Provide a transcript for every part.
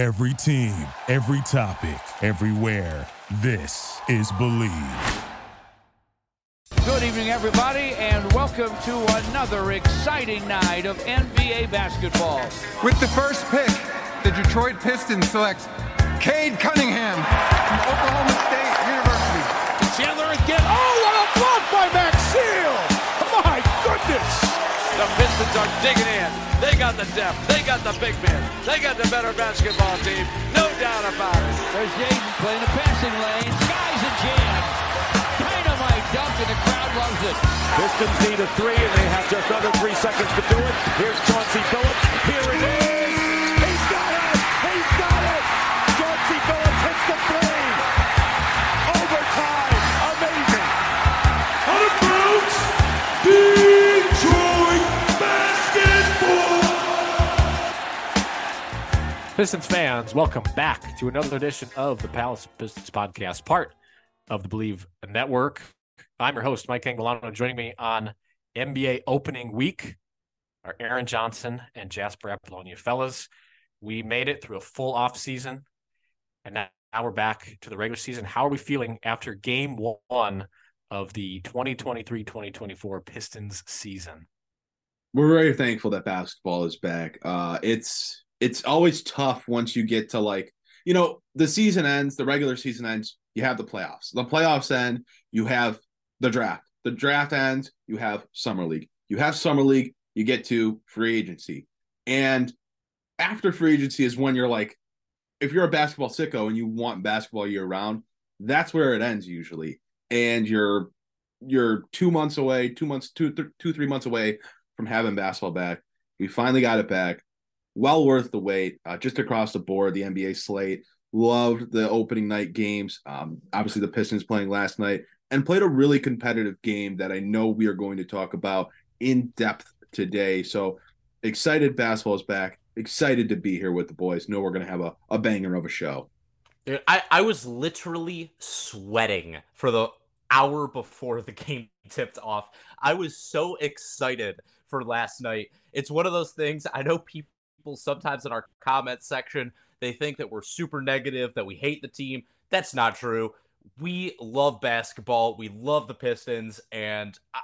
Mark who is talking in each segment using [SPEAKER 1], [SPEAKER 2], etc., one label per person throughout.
[SPEAKER 1] Every team, every topic, everywhere. This is Bleav.
[SPEAKER 2] Good evening, everybody, and welcome to another exciting night of NBA basketball.
[SPEAKER 3] With the first pick, the Detroit Pistons select Cade Cunningham from Oklahoma State University.
[SPEAKER 4] Chandler again. Oh, what a block by Max Seal! My
[SPEAKER 5] Pistons are digging in. They got the depth. They got the big men. They got the better basketball team. No doubt about it.
[SPEAKER 2] There's Jaden playing the passing lane. Sky's a jam. Dynamite dunk, and the crowd loves it.
[SPEAKER 4] Pistons need a three, and they have just under three seconds to do it. Here's Chauncey Billups. Here it is.
[SPEAKER 6] Pistons fans, welcome back to another edition of the Palace Pistons podcast, part of the Bleav Network. I'm your host, Mike Angelano. Joining me on NBA opening week are Aaron Johnson and Jasper Apollonia. Fellas, we made it through a full off season, and now now we're back to the regular season. How are we feeling after game one of the 2023-2024 Pistons season?
[SPEAKER 7] we're very thankful that basketball is back. Uh, it's it's always tough once you get to like you know the season ends, the regular season ends, you have the playoffs. The playoffs end, you have the draft. The draft ends, you have summer league. You have summer league, you get to free agency, and after free agency is when you're like, if you're a basketball sicko and you want basketball year round, that's where it ends usually, and you're you're two months away, two months, two th- two three months away from having basketball back. We finally got it back. Well worth the wait. Uh, just across the board, the NBA slate. Loved the opening night games. Um, obviously, the Pistons playing last night and played a really competitive game that I know we are going to talk about in depth today. So excited basketball is back. Excited to be here with the boys. Know we're going to have a, a banger of a show.
[SPEAKER 8] Dude, I, I was literally sweating for the hour before the game tipped off. I was so excited for last night. It's one of those things. I know people sometimes in our comment section they think that we're super negative, that we hate the team. That's not true. We love basketball. We love the Pistons, and I,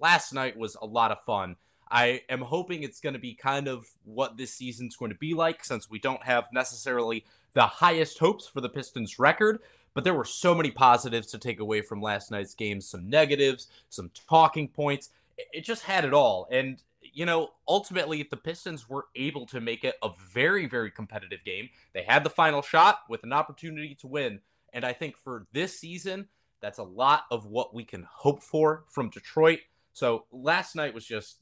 [SPEAKER 8] last night was a lot of fun. I am hoping it's going to be kind of what this season's going to be like since we don't have necessarily the highest hopes for the Pistons record, but there were so many positives to take away from last night's game, some negatives, some talking points. It just had it all. And, you know, ultimately, the Pistons were able to make it a very, very competitive game. They had the final shot with an opportunity to win. And I think for this season, that's a lot of what we can hope for from Detroit. So last night was just,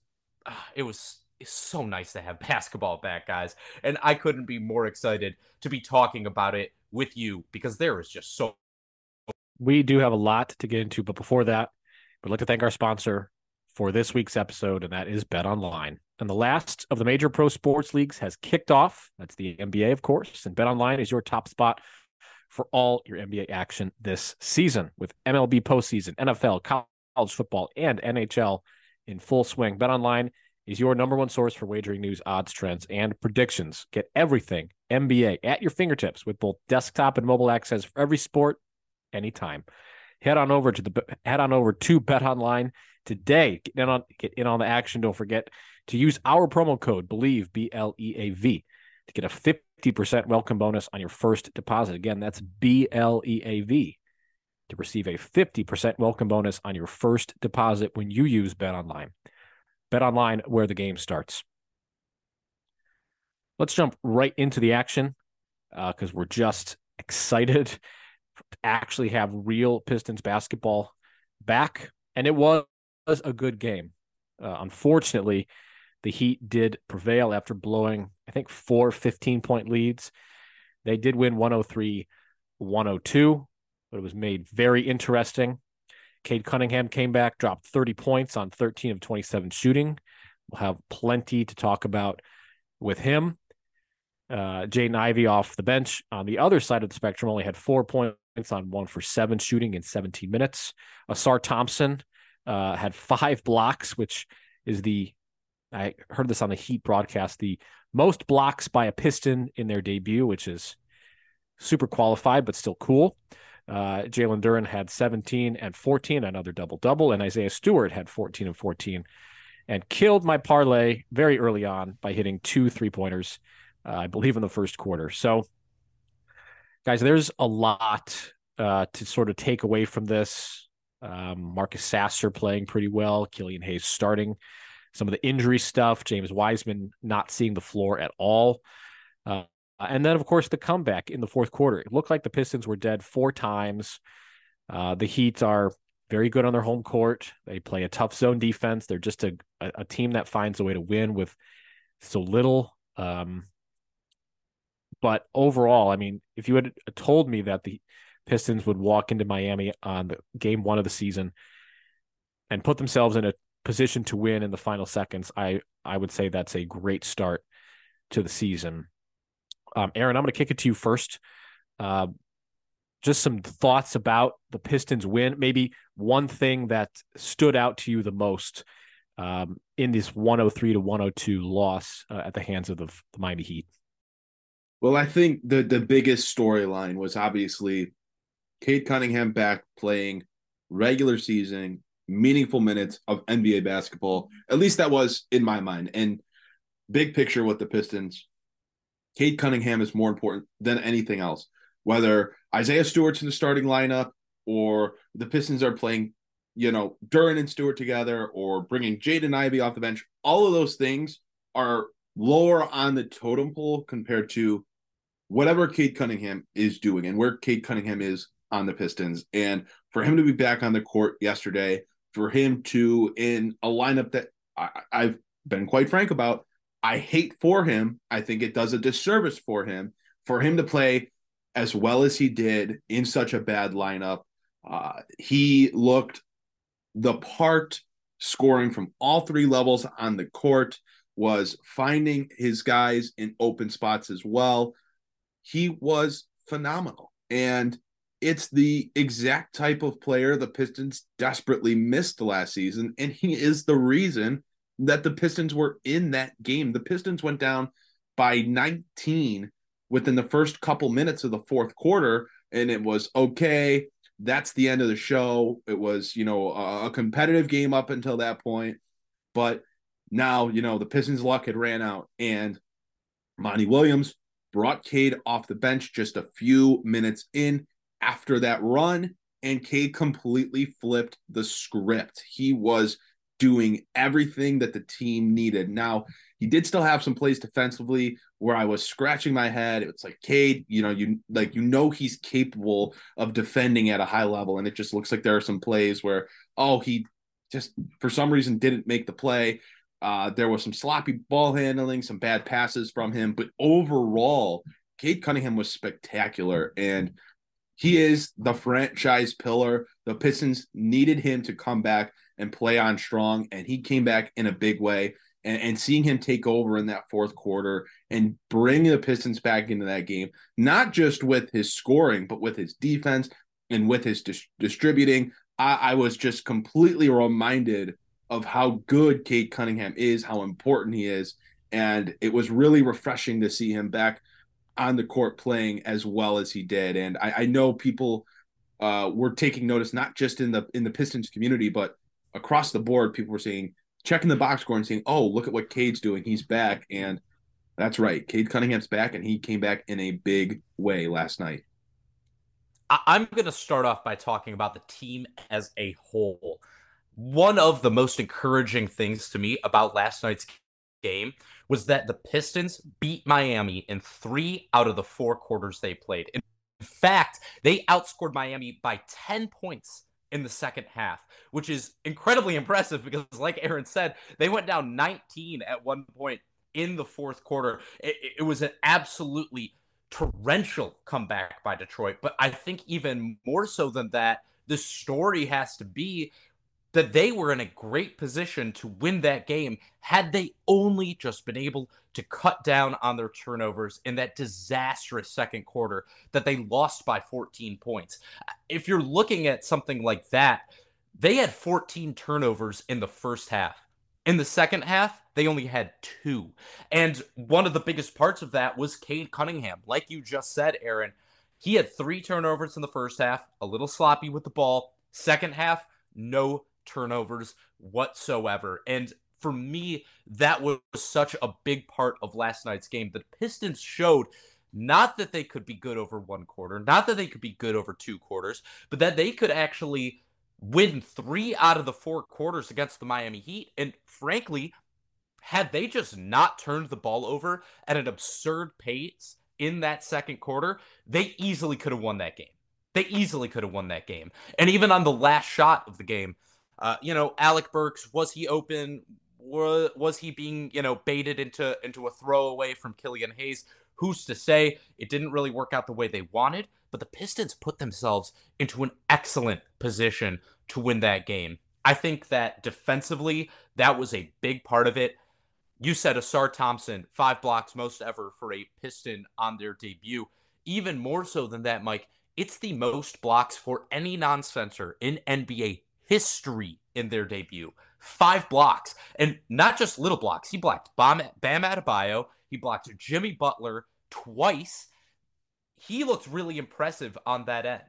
[SPEAKER 8] ah, it was it's so nice to have basketball back, guys. And I couldn't be more excited to be talking about it with you because there is just so
[SPEAKER 6] we do have a lot to get into, but before that, we'd like to thank our sponsor for this week's episode, and that is Bet Online. And the last of the major pro sports leagues has kicked off. That's the NBA, of course, and Bet Online is your top spot for all your NBA action this season with MLB postseason, NFL, college football, and NHL in full swing. Bet Online is your number one source for wagering news, odds, trends, and predictions. Get everything NBA at your fingertips with both desktop and mobile access for every sport anytime. Head on over to the head on over to Bet Online today. Get in on get in on the action. Don't forget to use our promo code Bleav B L E A V to get a fifty percent welcome bonus on your first deposit. Again, that's B L E A V to receive a fifty percent welcome bonus on your first deposit when you use Bet Online. Bet Online, where the game starts. Let's jump right into the action uh, because we're just excited to actually have real Pistons basketball back. And it was a good game. Uh, unfortunately, the Heat did prevail after blowing, I think, four 15 point leads. They did win 103 102, but it was made very interesting. Cade Cunningham came back, dropped 30 points on 13 of 27 shooting. We'll have plenty to talk about with him. Uh, Jaden Ivey off the bench on the other side of the spectrum only had four points on one for seven shooting in 17 minutes. Ausar Thompson uh, had five blocks, which is the I heard this on the Heat broadcast, the most blocks by a Piston in their debut, which is super qualified, but still cool. Uh, Jalen Duren had 17 and 14, another double double, and Isaiah Stewart had 14 and 14, and killed my parlay very early on by hitting two three pointers, uh, I believe, in the first quarter. So, guys, there's a lot uh, to sort of take away from this. Um, Marcus Sasser playing pretty well, Killian Hayes starting, some of the injury stuff, James Wiseman not seeing the floor at all. Uh, and then, of course, the comeback in the fourth quarter. It looked like the Pistons were dead four times. Uh, the Heat are very good on their home court. They play a tough zone defense. They're just a, a team that finds a way to win with so little. Um, but overall, I mean, if you had told me that the Pistons would walk into Miami on the game one of the season and put themselves in a position to win in the final seconds, I I would say that's a great start to the season. Um, Aaron, I'm going to kick it to you first. Uh, just some thoughts about the Pistons win. Maybe one thing that stood out to you the most um, in this 103 to 102 loss uh, at the hands of the, the Miami Heat.
[SPEAKER 7] Well, I think the the biggest storyline was obviously Cade Cunningham back playing regular season meaningful minutes of NBA basketball. At least that was in my mind. And big picture with the Pistons, Cade Cunningham is more important than anything else. Whether Isaiah Stewart's in the starting lineup or the Pistons are playing, you know, Duren and Stewart together or bringing Jaden Ivey off the bench, all of those things are lower on the totem pole compared to whatever Cade Cunningham is doing and where Cade Cunningham is on the Pistons. And for him to be back on the court yesterday, for him to in a lineup that I, I've been quite frank about, I hate for him. I think it does a disservice for him for him to play as well as he did in such a bad lineup. Uh, he looked the part, scoring from all three levels on the court, was finding his guys in open spots as well. He was phenomenal. And it's the exact type of player the Pistons desperately missed last season. And he is the reason that the Pistons were in that game. The Pistons went down by 19 within the first couple minutes of the fourth quarter, and it was okay. That's the end of the show. It was, you know, a, competitive game up until that point. But now, you know, the Pistons' luck had ran out, and Monty Williams brought Cade off the bench just a few minutes in after that run, and Cade completely flipped the script. He was doing everything that the team needed. Now, he did still have some plays defensively where I was scratching my head. It's like Cade, you know, you like you know he's capable of defending at a high level, and it just looks like there are some plays where oh he just for some reason didn't make the play. Uh, there was some sloppy ball handling, some bad passes from him, but overall, Cade Cunningham was spectacular, and he is the franchise pillar. The Pistons needed him to come back and play on strong, and he came back in a big way. And, and, seeing him take over in that fourth quarter and bring the Pistons back into that game, not just with his scoring, but with his defense and with his dis- distributing, I, I was just completely reminded of how good Cade Cunningham is, how important he is. And it was really refreshing to see him back on the court playing as well as he did. And I, I know people uh, were taking notice, not just in the in the Pistons community, but across the board. People were saying, checking the box score and saying, "Oh, look at what Cade's doing. He's back." And that's right, Cade Cunningham's back, and he came back in a big way last night.
[SPEAKER 8] I'm going to start off by talking about the team as a whole. One of the most encouraging things to me about last night's game was that the Pistons beat Miami in three out of the four quarters they played. In fact, they outscored Miami by 10 points in the second half, which is incredibly impressive because, like Aaron said, they went down 19 at one point in the fourth quarter. It, it was an absolutely torrential comeback by Detroit. But I think even more so than that, the story has to be that they were in a great position to win that game had they only just been able to cut down on their turnovers in that disastrous second quarter that they lost by 14 points. If you're looking at something like that, they had 14 turnovers in the first half. In the second half, they only had two. And one of the biggest parts of that was Cade Cunningham. Like you just said, Aaron, he had three turnovers in the first half, a little sloppy with the ball. Second half, no turnovers whatsoever. And for me, that was such a big part of last night's game. The Pistons showed not that they could be good over one quarter, not that they could be good over two quarters, but that they could actually win three out of the four quarters against the Miami Heat. And frankly, had they just not turned the ball over at an absurd pace in that second quarter, they easily could have won that game. They easily could have won that game. And even on the last shot of the game, uh, you know, Alec Burks, was he open? Was, was he being, you know, baited into into a throwaway from Killian Hayes? Who's to say? It didn't really work out the way they wanted, but the Pistons put themselves into an excellent position to win that game. I think that defensively, that was a big part of it. You said Ausar Thompson, five blocks most ever for a Piston on their debut. Even more so than that, Mike, it's the most blocks for any non center in NBA history in their debut. Five blocks. And not just little blocks. He blocked Bam, Bam Adebayo. He blocked Jimmy Butler twice. He looked really impressive on that end.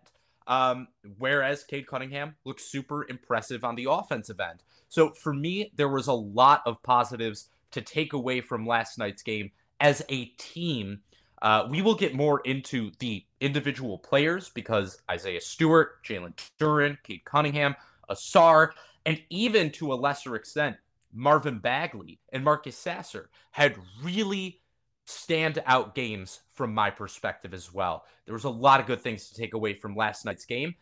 [SPEAKER 8] Um, whereas Cade Cunningham looked super impressive on the offensive end. So for me, there was a lot of positives to take away from last night's game as a team. Uh, we will get more into the individual players because Isaiah Stewart, Jalen Duren, Cade Cunningham, Ausar, and even to a lesser extent, Marvin Bagley and Marcus Sasser had really stand out games from my perspective as well. There was a lot of good things to take away from last night's game,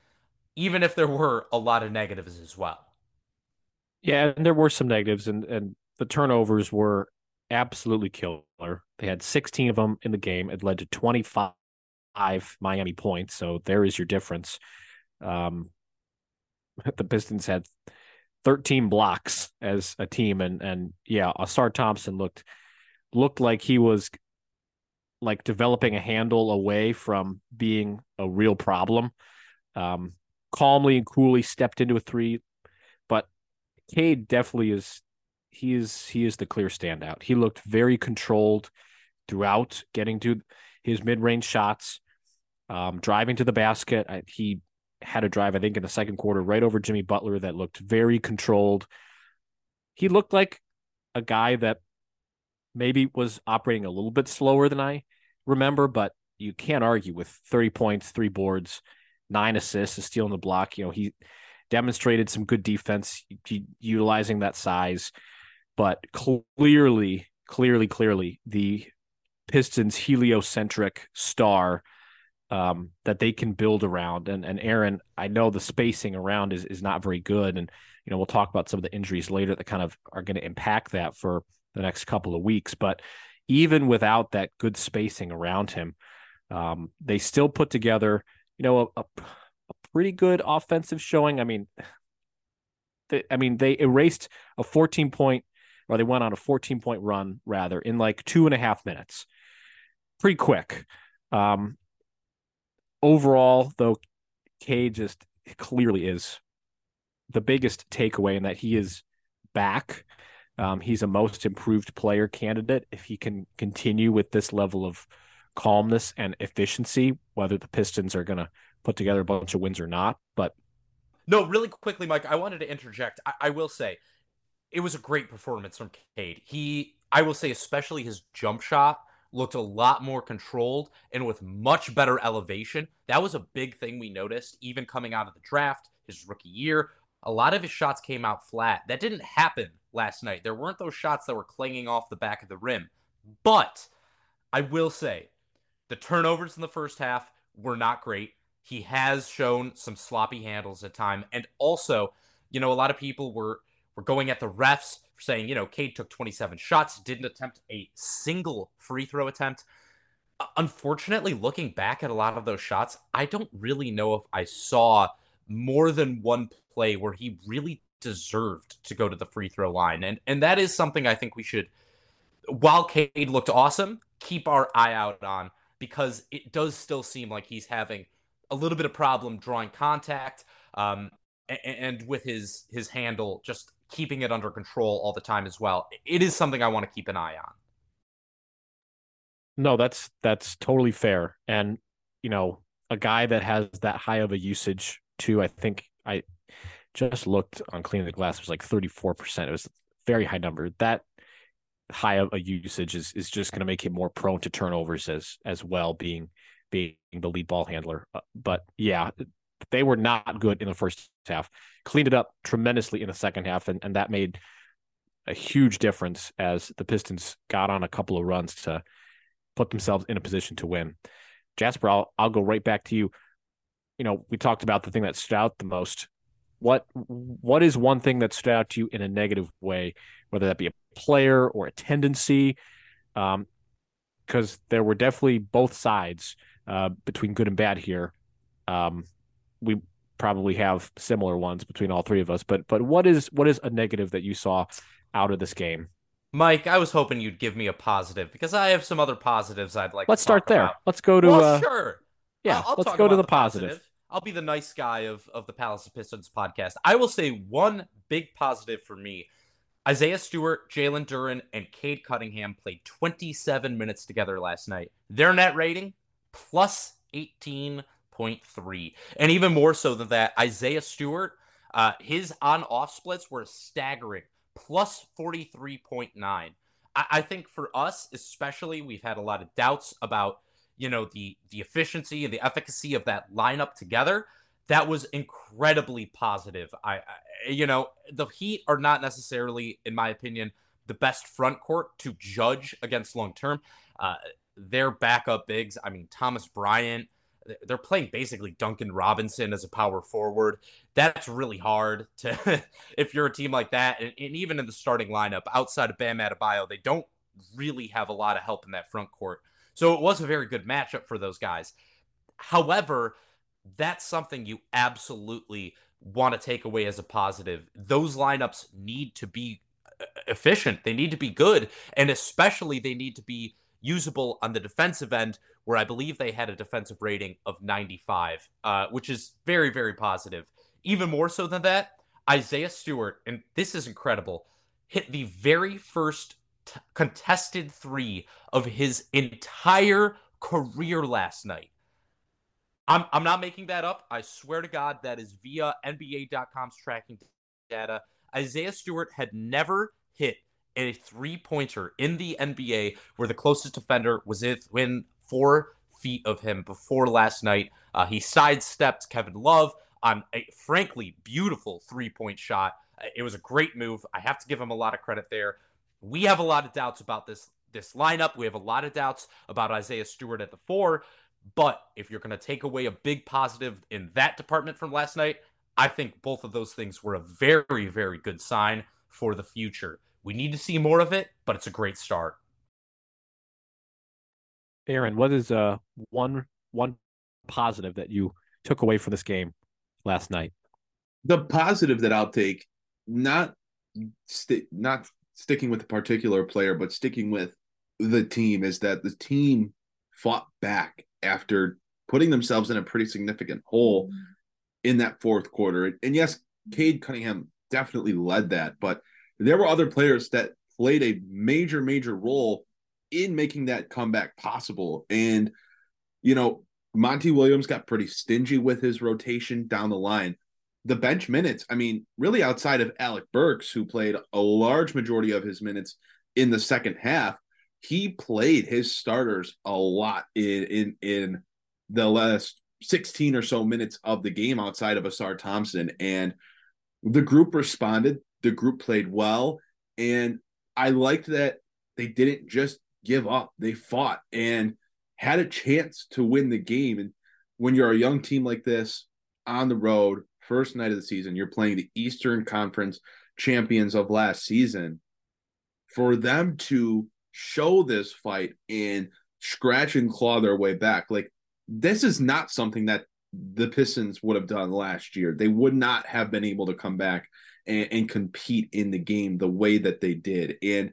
[SPEAKER 8] even if there were a lot of negatives as well.
[SPEAKER 6] Yeah, and there were some negatives, and and the turnovers were absolutely killer. They had 16 of them in the game. It led to 25 Miami points. So there is your difference. Um, the Pistons had 13 blocks as a team, and and yeah, Ausar Thompson looked looked like he was like developing a handle away from being a real problem. Um, calmly and coolly stepped into a three, but Cade definitely is he is he is the clear standout. He looked very controlled throughout getting to his mid-range shots, um, driving to the basket. I, he had a drive, I think, in the second quarter right over Jimmy Butler that looked very controlled. He looked like a guy that maybe was operating a little bit slower than I remember, but you can't argue with 30 points, three boards, nine assists, a steal in the block. You know, he demonstrated some good defense, utilizing that size, but clearly, clearly, clearly, the Pistons heliocentric star um, that they can build around. And and Aaron, I know the spacing around is is not very good, and you know we'll talk about some of the injuries later that kind of are going to impact that for the next couple of weeks. But even without that good spacing around him, um, they still put together, you know, a, a, a pretty good offensive showing. I mean, they, I mean, they erased a 14 point, or they went on a 14 point run rather in like two and a half minutes, pretty quick. Um, overall, though, Cade just clearly is the biggest takeaway in that he is back um, he's a most improved player candidate if he can continue with this level of calmness and efficiency, whether the Pistons are going to put together a bunch of wins or not. But
[SPEAKER 8] no, really quickly, Mike, I wanted to interject. I, I will say it was a great performance from Cade. He, I will say, especially his jump shot looked a lot more controlled and with much better elevation. That was a big thing we noticed, even coming out of the draft, his rookie year. A lot of his shots came out flat. That didn't happen last night. There weren't those shots that were clanging off the back of the rim. But I will say the turnovers in the first half were not great. He has shown some sloppy handles at time. And also, you know, a lot of people were were going at the refs saying, you know, Cade took 27 shots, didn't attempt a single free throw attempt. Unfortunately, looking back at a lot of those shots, I don't really know if I saw more than one play where he really deserved to go to the free throw line. And and that is something I think we should while Cade looked awesome, keep our eye out on because it does still seem like he's having a little bit of problem drawing contact. Um, and with his his handle, just keeping it under control all the time as well. It is something I want to keep an eye on.
[SPEAKER 6] No, that's that's totally fair. And you know, a guy that has that high of a usage too, I think I just looked on cleaning the glass it was like 34%. It was a very high number. That high of a usage is is just going to make him more prone to turnovers as as well being being the lead ball handler. Uh, but yeah, they were not good in the first half. Cleaned it up tremendously in the second half, and, and that made a huge difference as the Pistons got on a couple of runs to put themselves in a position to win. Jasper, I'll I'll go right back to you. You know, we talked about the thing that stood out the most. What what is one thing that stood out to you in a negative way, whether that be a player or a tendency? Um, because there were definitely both sides uh, between good and bad here. Um, we probably have similar ones between all three of us. But but what is what is a negative that you saw out of this game?
[SPEAKER 8] Mike, I was hoping you'd give me a positive because I have some other positives I'd like.
[SPEAKER 6] Let's start there.
[SPEAKER 8] About.
[SPEAKER 6] Let's go to.
[SPEAKER 8] Well,
[SPEAKER 6] uh,
[SPEAKER 8] sure.
[SPEAKER 6] Yeah,
[SPEAKER 8] I'll, I'll
[SPEAKER 6] let's go to the,
[SPEAKER 8] the
[SPEAKER 6] positive.
[SPEAKER 8] positive. I'll be the nice guy of of the Palace of Pistons podcast. I will say one big positive for me. Isaiah Stewart, Jalen Duren, and Cade Cunningham played 27 minutes together last night. Their net rating plus 18.3. And even more so than that, Isaiah Stewart, uh, his on off splits were staggering plus 43.9. I-, I think for us, especially, we've had a lot of doubts about you know the the efficiency and the efficacy of that lineup together that was incredibly positive I, I, you know the heat are not necessarily in my opinion the best front court to judge against long term uh, their backup bigs i mean thomas bryant they're playing basically Duncan Robinson as a power forward. That's really hard to if you're a team like that, and, and, even in the starting lineup outside of Bam Adebayo, they don't really have a lot of help in that front court. So it was a very good matchup for those guys. However, that's something you absolutely want to take away as a positive. Those lineups need to be uh, efficient, they need to be good, and especially they need to be usable on the defensive end, where I believe they had a defensive rating of 95, uh, which is very, very positive. Even more so than that, Isaiah Stewart, and this is incredible, hit the very first t- contested three of his entire career last night. I'm, I'm not making that up. I swear to God, that is via NBA.com's tracking data. Isaiah Stewart had never hit a three pointer in the NBA where the closest defender was within four feet of him before last night. Uh, he sidestepped Kevin Love on a frankly beautiful three point shot. It was a great move. I have to give him a lot of credit there. We have a lot of doubts about this this lineup. We have a lot of doubts about Isaiah Stewart at the four. But if you're going to take away a big positive in that department from last night, I think both of those things were a very, very good sign for the future. We need to see more of it, but it's a great start.
[SPEAKER 6] Aaron, what is uh one one positive that you took away from this game last night?
[SPEAKER 7] The positive that I'll take, not st- not sticking with a particular player, but sticking with the team, is that the team fought back after putting themselves in a pretty significant hole in that fourth quarter. And yes, Cade Cunningham definitely led that, but there were other players that played a major, major role in making that comeback possible. And, you know, Monty Williams got pretty stingy with his rotation down the line. The bench minutes, I mean, really outside of Alec Burks, who played a large majority of his minutes in the second half, he played his starters a lot in in, in the last 16 or so minutes of the game outside of Ausar Thompson. And the group responded the group played well, and I liked that they didn't just give up. They fought and had a chance to win the game. And when you're a young team like this on the road, first night of the season, you're playing the Eastern Conference champions of last season. For them to show this fight and scratch and claw their way back, like this is not something that the Pistons would have done last year. They would not have been able to come back and, and compete in the game the way that they did. And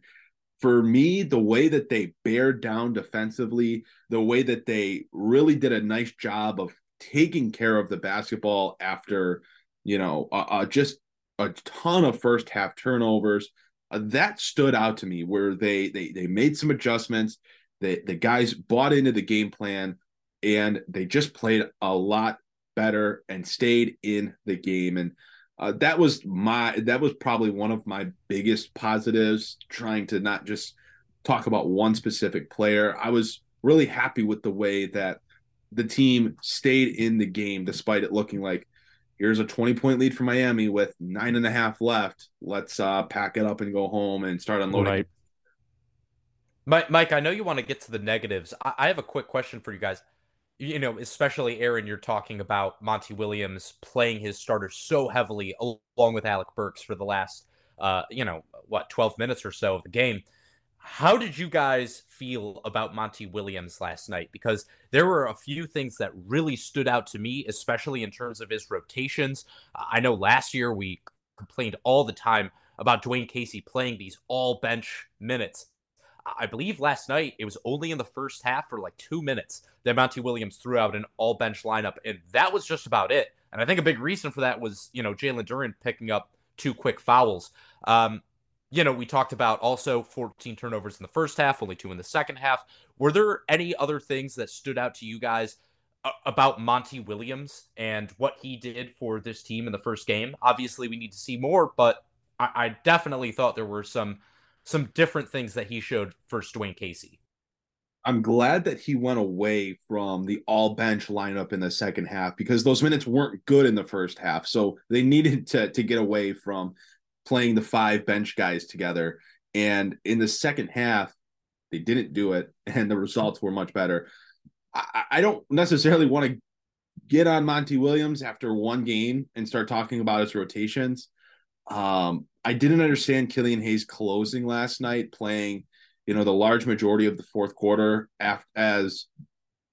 [SPEAKER 7] for me, the way that they bared down defensively, the way that they really did a nice job of taking care of the basketball after you know, uh, uh, just a ton of first half turnovers. Uh, that stood out to me where they they they made some adjustments. The the guys bought into the game plan and they just played a lot better and stayed in the game. And uh, that was my that was probably one of my biggest positives. Trying to not just talk about one specific player. I was really happy with the way that the team stayed in the game despite it looking like here's a 20 point lead for Miami with nine and a half left. Let's uh, pack it up and go home and start unloading. Right.
[SPEAKER 8] Mike, Mike, I know you want to get to the negatives. I, I have a quick question for you guys. You know, especially Aaron, you're talking about Monty Williams playing his starter so heavily along with Alec Burks for the last, uh, you know, what, 12 minutes or so of the game. How did you guys feel about Monty Williams last night? Because there were a few things that really stood out to me, especially in terms of his rotations. I know last year we complained all the time about Dwane Casey playing these all bench minutes. I believe last night it was only in the first half for like two minutes that Monty Williams threw out an all bench lineup, and that was just about it. And I think a big reason for that was, you know, Jalen Duren picking up two quick fouls. Um, you know, we talked about also 14 turnovers in the first half, only two in the second half. Were there any other things that stood out to you guys about Monty Williams and what he did for this team in the first game? Obviously, we need to see more, but I, I definitely thought there were some some different things that he showed for Dwane Casey.
[SPEAKER 7] I'm glad that he went away from the all bench lineup in the second half because those minutes weren't good in the first half. So they needed to to get away from playing the five bench guys together. And in the second half, they didn't do it, and the results were much better. I, I don't necessarily want to get on Monty Williams after one game and start talking about his rotations. Um, I didn't understand Killian Hayes closing last night, playing, you know, the large majority of the fourth quarter as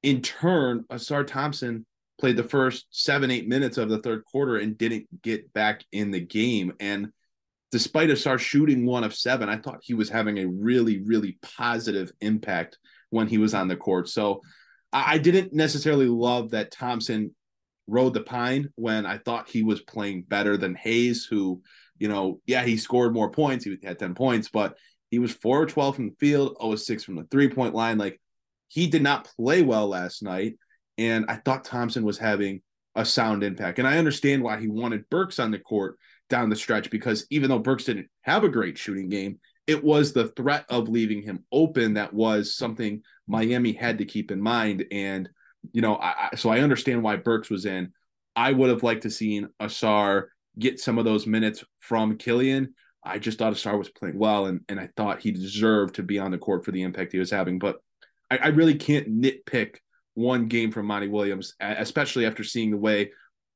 [SPEAKER 7] in turn, Ausar Thompson played the first seven, eight minutes of the third quarter and didn't get back in the game. And despite Ausar shooting one of seven, I thought he was having a really, really positive impact when he was on the court. So I didn't necessarily love that Thompson rode the pine when I thought he was playing better than Hayes, who, you know, yeah, he scored more points. He had 10 points, but he was 4 12 from the field, 0 6 from the three point line. Like he did not play well last night. And I thought Thompson was having a sound impact. And I understand why he wanted Burks on the court down the stretch because even though Burks didn't have a great shooting game, it was the threat of leaving him open that was something Miami had to keep in mind. And, you know, I, so I understand why Burks was in. I would have liked to seen Ausar get some of those minutes from Killian. I just thought Ausar was playing well, and, and I thought he deserved to be on the court for the impact he was having. But I, I really can't nitpick one game from Monty Williams, especially after seeing the way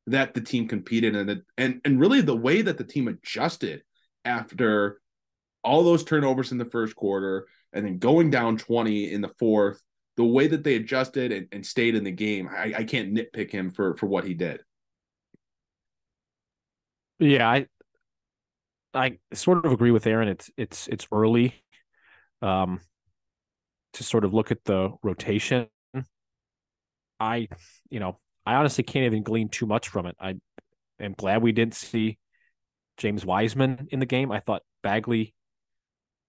[SPEAKER 7] that the team competed and and and really the way that the team adjusted after all those turnovers in the first quarter and then going down 20 in the fourth the way that they adjusted and, and stayed in the game I, I can't nitpick him for for what he did
[SPEAKER 6] yeah i i sort of agree with aaron it's it's it's early um to sort of look at the rotation i you know I honestly can't even glean too much from it. I am glad we didn't see James Wiseman in the game. I thought Bagley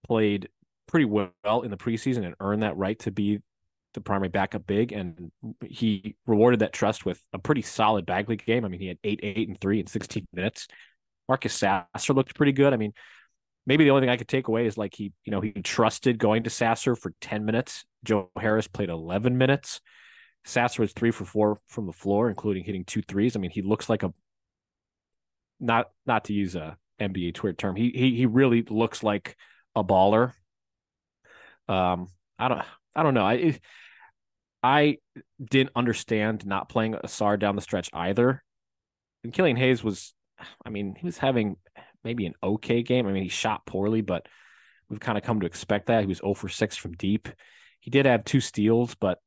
[SPEAKER 6] played pretty well in the preseason and earned that right to be the primary backup big, and he rewarded that trust with a pretty solid Bagley game. I mean, he had eight, eight, and three in 16 minutes. Marcus Sasser looked pretty good. I mean, maybe the only thing I could take away is like he, you know, he trusted going to Sasser for 10 minutes. Joe Harris played 11 minutes. Sasser was three for four from the floor, including hitting two threes. I mean, he looks like a not not to use a NBA Twitter term. He he he really looks like a baller. Um, I don't I don't know. I I didn't understand not playing Ausar down the stretch either. And Killian Hayes was, I mean, he was having maybe an okay game. I mean, he shot poorly, but we've kind of come to expect that. He was 0 for 6 from deep. He did have two steals, but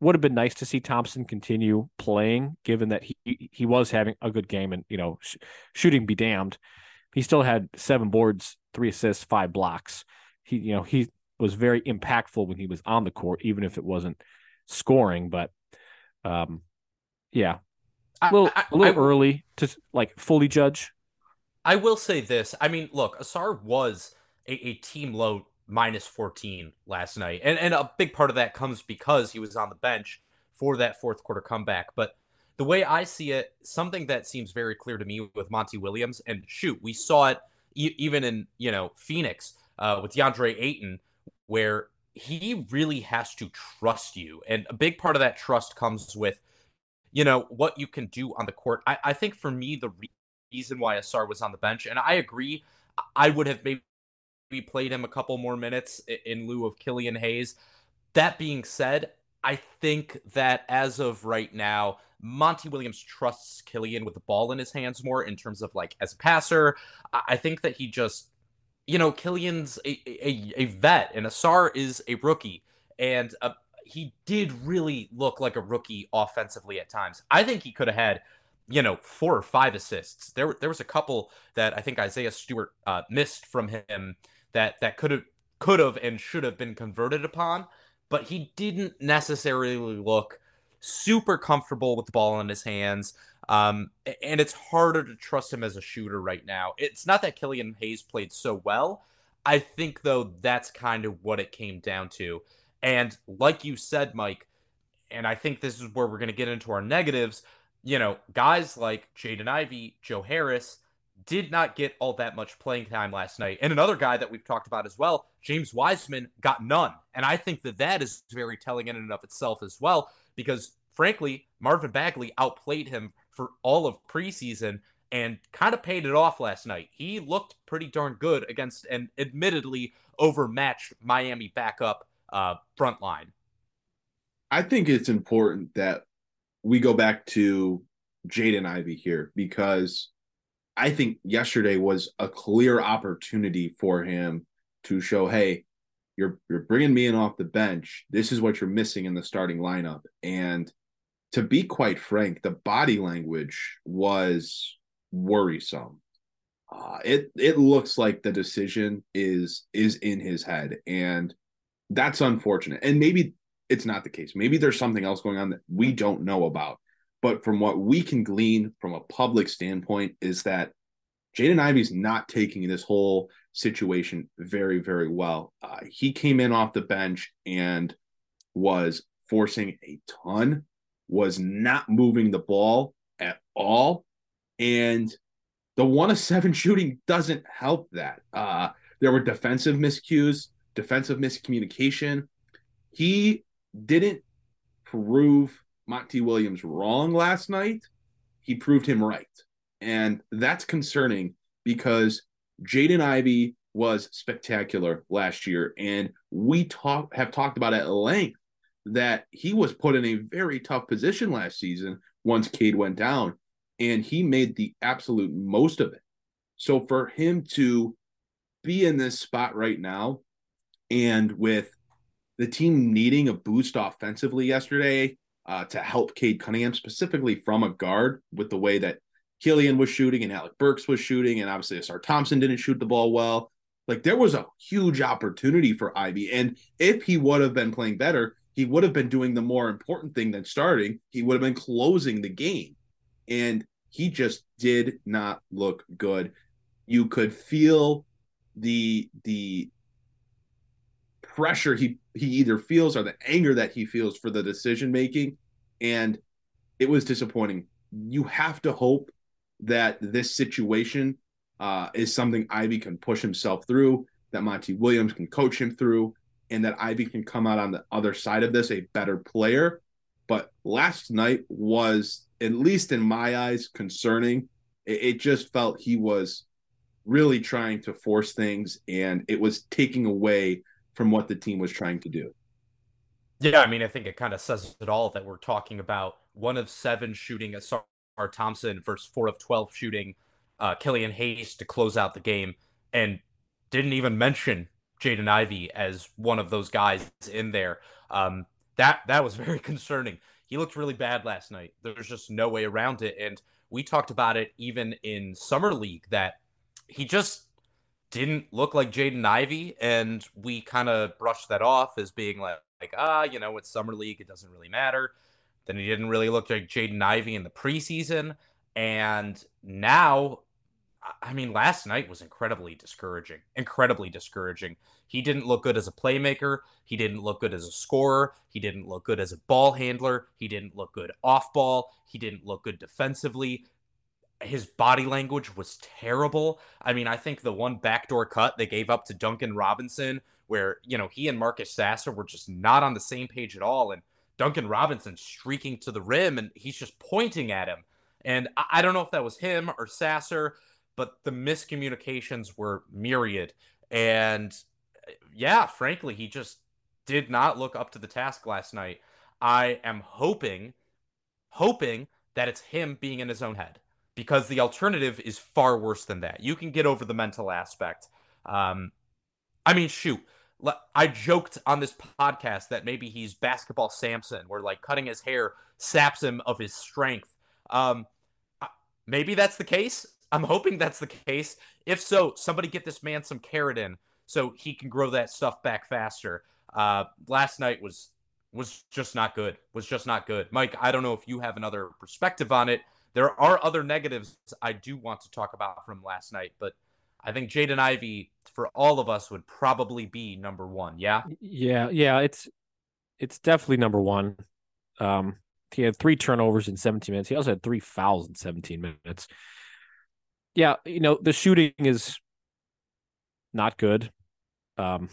[SPEAKER 6] would have been nice to see Thompson continue playing, given that he he was having a good game and you know sh- shooting be damned. He still had seven boards, three assists, five blocks. He you know he was very impactful when he was on the court, even if it wasn't scoring. But um, yeah. A little,
[SPEAKER 8] I,
[SPEAKER 6] a little
[SPEAKER 8] I-
[SPEAKER 6] early to like fully judge.
[SPEAKER 8] I will say this. I mean, look, Ausar was a, a team low minus 14 last night. And and a big part of that comes because he was on the bench for that fourth quarter comeback. But the way I see it, something that seems very clear to me with Monty Williams, and shoot, we saw it e- even in, you know, Phoenix uh, with DeAndre Ayton, where he really has to trust you. And a big part of that trust comes with, you know, what you can do on the court. I, I think for me, the re- reason why Ausar was on the bench, and I agree, I would have maybe played him a couple more minutes in lieu of Killian Hayes. That being said, I think that as of right now, Monty Williams trusts Killian with the ball in his hands more in terms of like as a passer. I I think that he just, you know, Killian's a, a, a vet and Ausar is a rookie. And uh, he did really look like a rookie offensively at times. I think he could have had, you know, four or five assists. There, there was a couple that I think Isaiah Stewart uh, missed from him that that could have could have and should have been converted upon, but he didn't necessarily look super comfortable with the ball in his hands. Um, and it's harder to trust him as a shooter right now. It's not that Killian Hayes played so well. I think though that's kind of what it came down to. And like you said, Mike, and I think this is where we're going to get into our negatives. You know, guys like Jaden Ivey, Joe Harris did not get all that much playing time last night. And another guy that we've talked about as well, James Wiseman, got none. And I think that that is very telling in and of itself as well, because frankly, Marvin Bagley outplayed him for all of preseason and kind of paid it off last night. He looked pretty darn good against an admittedly overmatched Miami backup uh, front line.
[SPEAKER 7] I think it's important that we go back to Jaden Ivey here because I think yesterday was a clear opportunity for him to show, hey, you're you're bringing me in off the bench. This is what you're missing in the starting lineup. And to be quite frank, the body language was worrisome. Uh, it it looks like the decision is is in his head, and that's unfortunate. And maybe it's not the case. Maybe there's something else going on that we don't know about. But from what we can glean from a public standpoint, is that Jaden Ivey's not taking this whole situation very, very well. Uh, he came in off the bench and was forcing a ton, was not moving the ball at all. And the one of seven shooting doesn't help that. Uh, there were defensive miscues, defensive miscommunication. He didn't prove Monty Williams wrong last night. He proved him right. And that's concerning because Jaden Ivey was spectacular last year. And we talk have talked about at length that he was put in a very tough position last season once Cade went down. And he made the absolute most of it. So for him to be in this spot right now and with the team needing a boost offensively yesterday uh, to help Cade Cunningham, specifically from a guard, with the way that Killian was shooting and Alec Burks was shooting, and obviously Ausar Thompson didn't shoot the ball well. Like there was a huge opportunity for Ivey, and if he would have been playing better, he would have been doing the more important thing than starting. He would have been closing the game, and he just did not look good. You could feel the the pressure he he either feels or the anger that he feels for the decision making and it was disappointing you have to hope that this situation uh, is something ivey can push himself through that monty williams can coach him through and that ivey can come out on the other side of this a better player. But last night was at least in my eyes concerning. It, it just felt he was really trying to force things and it was taking away from what the team was trying to do.
[SPEAKER 8] Yeah, I mean, I think it kind of says it all that we're talking about. One of seven shooting Ausar Thompson versus four of 12 shooting uh, Killian Hayes to close out the game. And didn't even mention Jaden Ivey as one of those guys in there. Um, that that was very concerning. He looked really bad last night. There's just no way around it. And we talked about it even in summer league that he just didn't look like Jaden Ivey, and we kind of brushed that off as being like, like, ah, you know, it's summer league, it doesn't really matter. Then he didn't really look like Jaden Ivey in the preseason. And now, I mean, last night was incredibly discouraging. Incredibly discouraging. He didn't look good as a playmaker. He didn't look good as a scorer. He didn't look good as a ball handler. He didn't look good off ball. He didn't look good defensively. His body language was terrible. I mean, I think the one backdoor cut they gave up to Duncan Robinson, where, you know, he and Marcus Sasser were just not on the same page at all. And Duncan Robinson streaking to the rim and he's just pointing at him. And I don't know if that was him or Sasser, but the miscommunications were myriad. And yeah, frankly, he just did not look up to the task last night. I am hoping, hoping that it's him being in his own head because the alternative is far worse than that. You can get over the mental aspect. Um, I mean, shoot, I joked on this podcast that maybe he's basketball Samson, where like cutting his hair saps him of his strength. Um, maybe that's the case. I'm hoping that's the case. If so, somebody get this man some keratin so he can grow that stuff back faster. Uh, last night was was just not good. Was just not good. Mike, I don't know if you have another perspective on it. There are other negatives I do want to talk about from last night, but I think Jaden Ivey for all of us would probably be number one. Yeah.
[SPEAKER 6] Yeah. Yeah. It's it's definitely number one. Um, he had three turnovers in 17 minutes. He also had three fouls in 17 minutes. Yeah, you know, the shooting is not good. Um,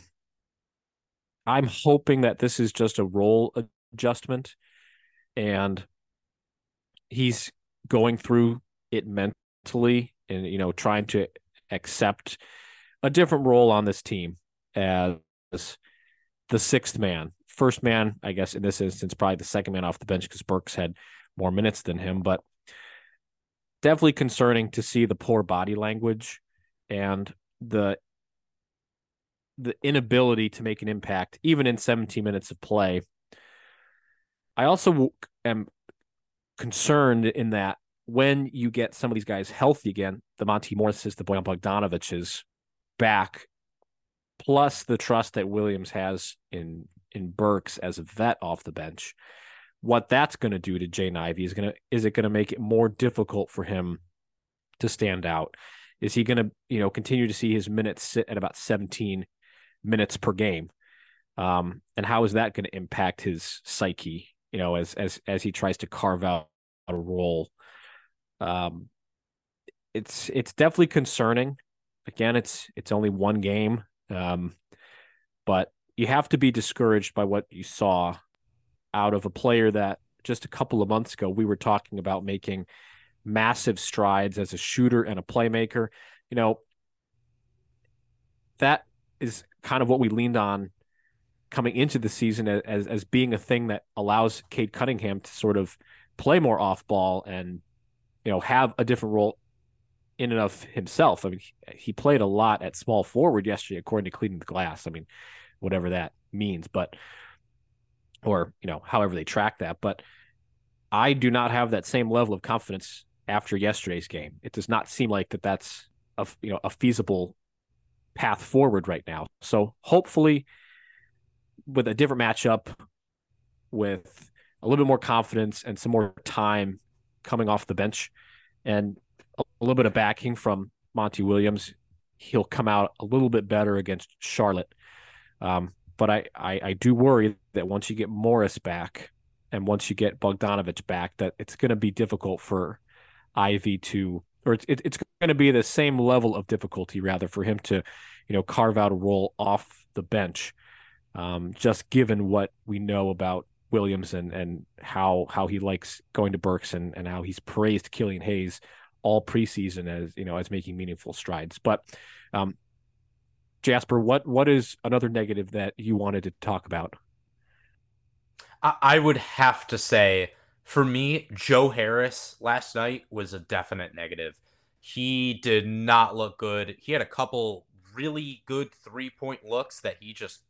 [SPEAKER 6] I'm hoping that this is just a role adjustment and he's going through it mentally and you know trying to accept a different role on this team as the sixth man. First man, I guess in this instance, probably the second man off the bench because Burks had more minutes than him, but definitely concerning to see the poor body language and the the inability to make an impact even in 17 minutes of play. I also am concerned in that when you get some of these guys healthy again, the Monte Morrises, the Bojan Bogdanovics back, plus the trust that Williams has in in Burks as a vet off the bench, what that's going to do to Jaden Ivey is going to is it going to make it more difficult for him to stand out? Is he going to you know continue to see his minutes sit at about 17 minutes per game? Um, and how is that going to impact his psyche? You know, as as as he tries to carve out a role um, it's it's definitely concerning. Again, it's it's only one game, um, but you have to be discouraged by what you saw out of a player that just a couple of months ago we were talking about making massive strides as a shooter and a playmaker. You know, that is kind of what we leaned on coming into the season as as being a thing that allows Cade Cunningham to sort of play more off ball and you know, have a different role in and of himself. I mean, he played a lot at small forward yesterday, according to Cleaning the Glass. I mean, whatever that means, but or you know, however they track that. But I do not have that same level of confidence after yesterday's game. It does not seem like that that's a you know a feasible path forward right now. So hopefully, with a different matchup, with a little bit more confidence and some more time coming off the bench and a, little bit of backing from Monty Williams, he'll come out a little bit better against Charlotte. Um, but I, I, I do worry that once you get Morris back and once you get Bogdanovic back, that it's going to be difficult for Ivey to, or it's it's going to be the same level of difficulty rather for him to, you know, carve out a role off the bench. Um, just given what we know about Williams and and how how he likes going to Burks and and how he's praised Killian Hayes all preseason as you know as making meaningful strides. But um, Jasper, what what is another negative that you wanted to talk about?
[SPEAKER 8] I would have to say, for me, Joe Harris last night was a definite negative. He did not look good. He had a couple really good three point looks that he just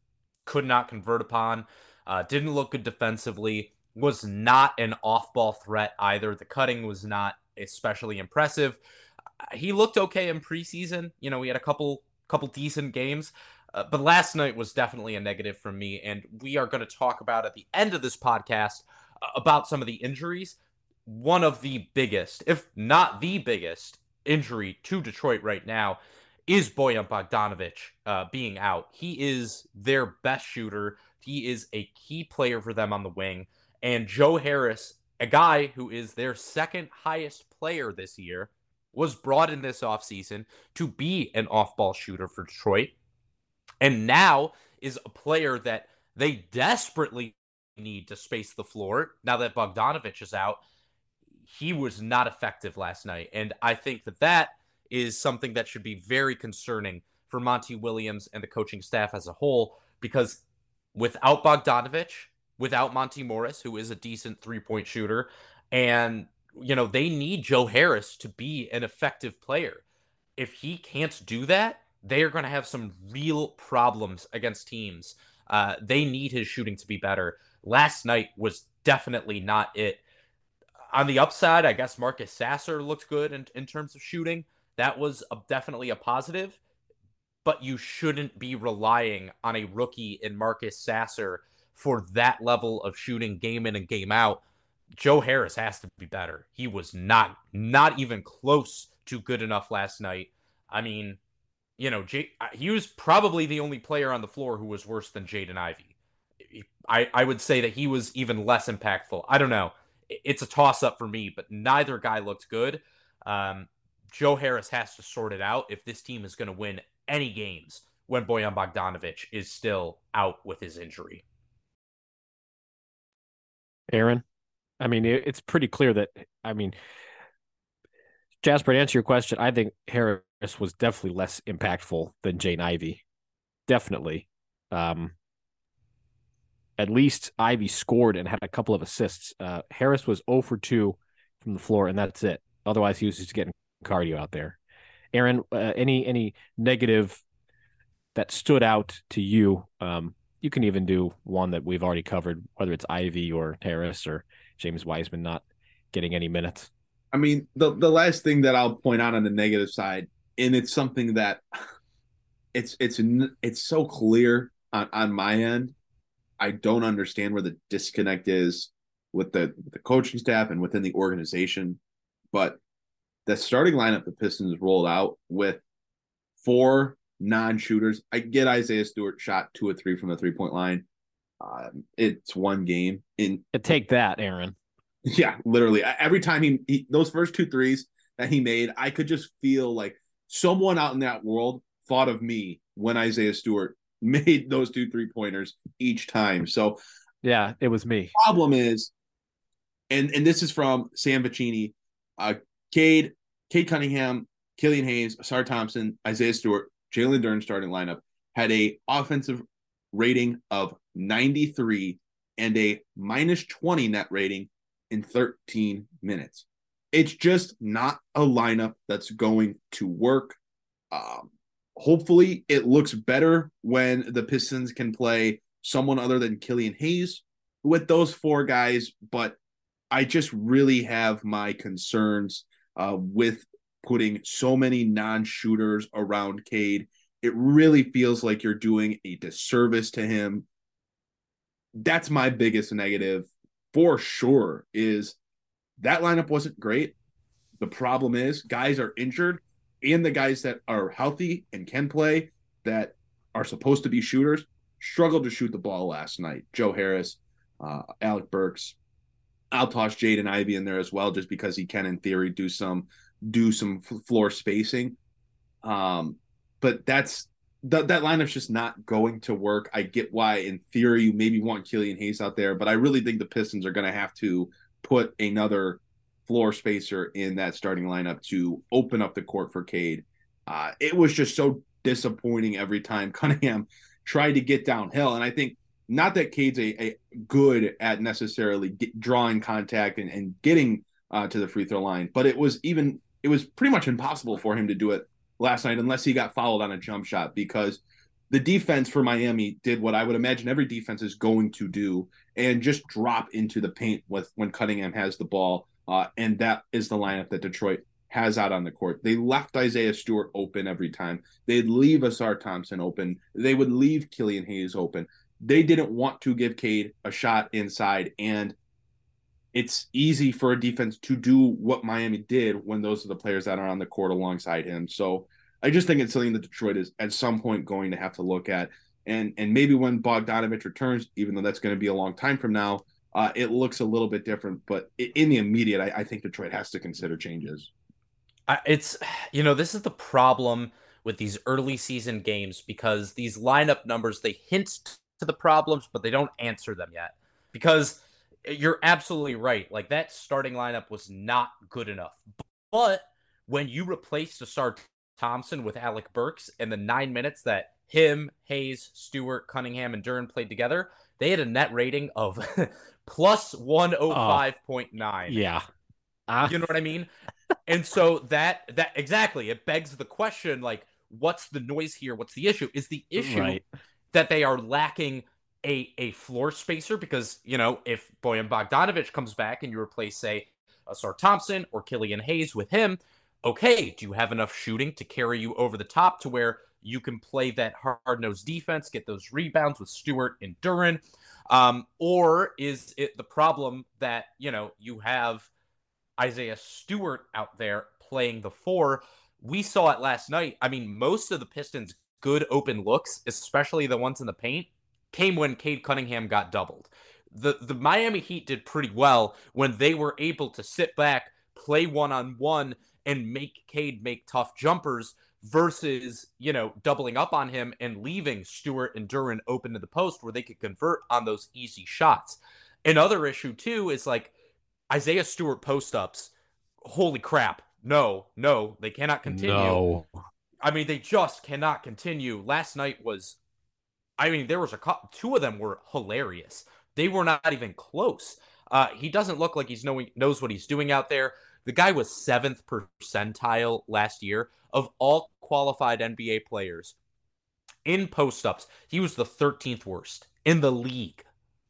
[SPEAKER 8] could not convert upon. Uh, didn't look good defensively. Was not an off-ball threat either. The cutting was not especially impressive. He looked okay in preseason. You know, he had a couple couple decent games. Uh, but last night was definitely a negative for me, and we are going to talk about at the end of this podcast about some of the injuries. One of the biggest, if not the biggest, injury to Detroit right now is Bojan Bogdanovic uh, being out. He is their best shooter. He is a key player for them on the wing. And Joe Harris, a guy who is their second highest player this year, was brought in this offseason to be an off ball shooter for Detroit. And now is a player that they desperately need to space the floor now that Bogdanovic is out. He was not effective last night. And I think that that is something that should be very concerning for Monty Williams and the coaching staff as a whole because without Bogdanovic, without Monte Morris, who is a decent three point shooter, and you know, they need Joe Harris to be an effective player. If he can't do that, they are going to have some real problems against teams. Uh, they need his shooting to be better. Last night was definitely not it. On the upside, I guess Marcus Sasser looked good in, in terms of shooting. That was a, definitely a positive, but you shouldn't be relying on a rookie in Marcus Sasser for that level of shooting game in and game out. Joe Harris has to be better. He was not not even close to good enough last night. I mean, you know, Jay, he was probably the only player on the floor who was worse than Jaden Ivey. I, I would say that he was even less impactful. I don't know. It's a toss up for me, but neither guy looked good. Um, Joe Harris has to sort it out if this team is going to win any games when Bojan Bogdanovic is still out with his injury.
[SPEAKER 6] Aaron, I mean, it's pretty clear that, I mean, Jasper, to answer your question, I think Harris was definitely less impactful than Jaden Ivey. Definitely. Um, at least Ivey scored and had a couple of assists. Uh, Harris was 0 for 2 from the floor, and that's it. Otherwise, he was just getting cardio out there. Aaron, uh, any any negative that stood out to you? Um, you can even do one that we've already covered, whether it's Ivey or Harris or James Wiseman not getting any minutes.
[SPEAKER 7] I mean, the the last thing that I'll point out on the negative side, and it's something that it's it's it's so clear on, on my end. I don't understand where the disconnect is with the the coaching staff and within the organization, but the starting lineup the Pistons rolled out with four non-shooters. I get Isaiah Stewart shot two or three from the three-point line. Um, it's one game. In
[SPEAKER 6] take that, Aaron.
[SPEAKER 7] Yeah, literally. Every time he, he those first two threes that he made, I could just feel like someone out in that world thought of me when Isaiah Stewart made those two three pointers each time. So
[SPEAKER 6] yeah, it was me.
[SPEAKER 7] Problem is, and and this is from Sam Vecenie. Uh, Cade, Cade Cunningham, Killian Hayes, Ausar Thompson, Isaiah Stewart, Jalen Duren starting lineup had a offensive rating of 93 and a minus 20 net rating in 13 minutes. It's just not a lineup that's going to work. Um, hopefully, it looks better when the Pistons can play someone other than Killian Hayes with those four guys, but I just really have my concerns uh, with putting so many non-shooters around Cade. It really feels like you're doing a disservice to him. That's my biggest negative for sure is that lineup wasn't great. The problem is guys are injured and the guys that are healthy and can play that are supposed to be shooters struggled to shoot the ball last night. Joe Harris, uh, Alec Burks, I'll toss Jaden Ivey in there as well, just because he can, in theory, do some do some floor spacing. Um, but that's that that lineup's just not going to work. I get why, in theory, you maybe want Killian Hayes out there, but I really think the Pistons are going to have to put another floor spacer in that starting lineup to open up the court for Cade. Uh, it was just so disappointing every time Cunningham tried to get downhill, and I think not that Cade's a, a good at necessarily get, drawing contact and, and getting uh, to the free throw line, but it was even it was pretty much impossible for him to do it last night unless he got fouled on a jump shot because the defense for Miami did what I would imagine every defense is going to do and just drop into the paint with when Cunningham has the ball, uh, and that is the lineup that Detroit has out on the court. They left Isaiah Stewart open every time. They'd leave Ausar Thompson open. They would leave Killian Hayes open they didn't want to give Cade a shot inside. And it's easy for a defense to do what Miami did when those are the players that are on the court alongside him. So I just think it's something that Detroit is at some point going to have to look at. And and maybe when Bogdanovic returns, even though that's going to be a long time from now, uh, it looks a little bit different. But in the immediate, I, I think Detroit has to consider changes.
[SPEAKER 8] It's you know this is the problem with these early season games because these lineup numbers they hint to the problems, but they don't answer them yet. Because you're absolutely right. Like that starting lineup was not good enough. But when you replace the Ausar Thompson with Alec Burks and the nine minutes that him, Hayes, Stewart, Cunningham, and Duren played together, they had a net rating of plus 105.9.
[SPEAKER 6] Yeah.
[SPEAKER 8] Uh. You know what I mean? and so that that exactly it begs the question like what's the noise here? What's the issue? Is the issue right. that they are lacking a a floor spacer because you know if Bojan Bogdanovic comes back and you replace say Ausar Thompson or Killian Hayes with him, okay, do you have enough shooting to carry you over the top to where you can play that hard nosed defense, get those rebounds with Stewart and Duren? Um, or is it the problem that you know you have Isaiah Stewart out there playing the four? We saw it last night. I mean, most of the Pistons' good open looks, especially the ones in the paint, came when Cade Cunningham got doubled. The the Miami Heat did pretty well when they were able to sit back, play one on one, and make Cade make tough jumpers versus, you know, doubling up on him and leaving Stewart and Duren open to the post where they could convert on those easy shots. Another issue too is like Isaiah Stewart post ups. Holy crap. No, no, they cannot continue.
[SPEAKER 6] No.
[SPEAKER 8] I mean, they just cannot continue. Last night was I mean, there was a couple, two of them were hilarious. They were not even close. Uh, he doesn't look like he's knowing knows what he's doing out there. The guy was seventh percentile last year of all qualified NBA players in post ups. He was the 13th worst in the league.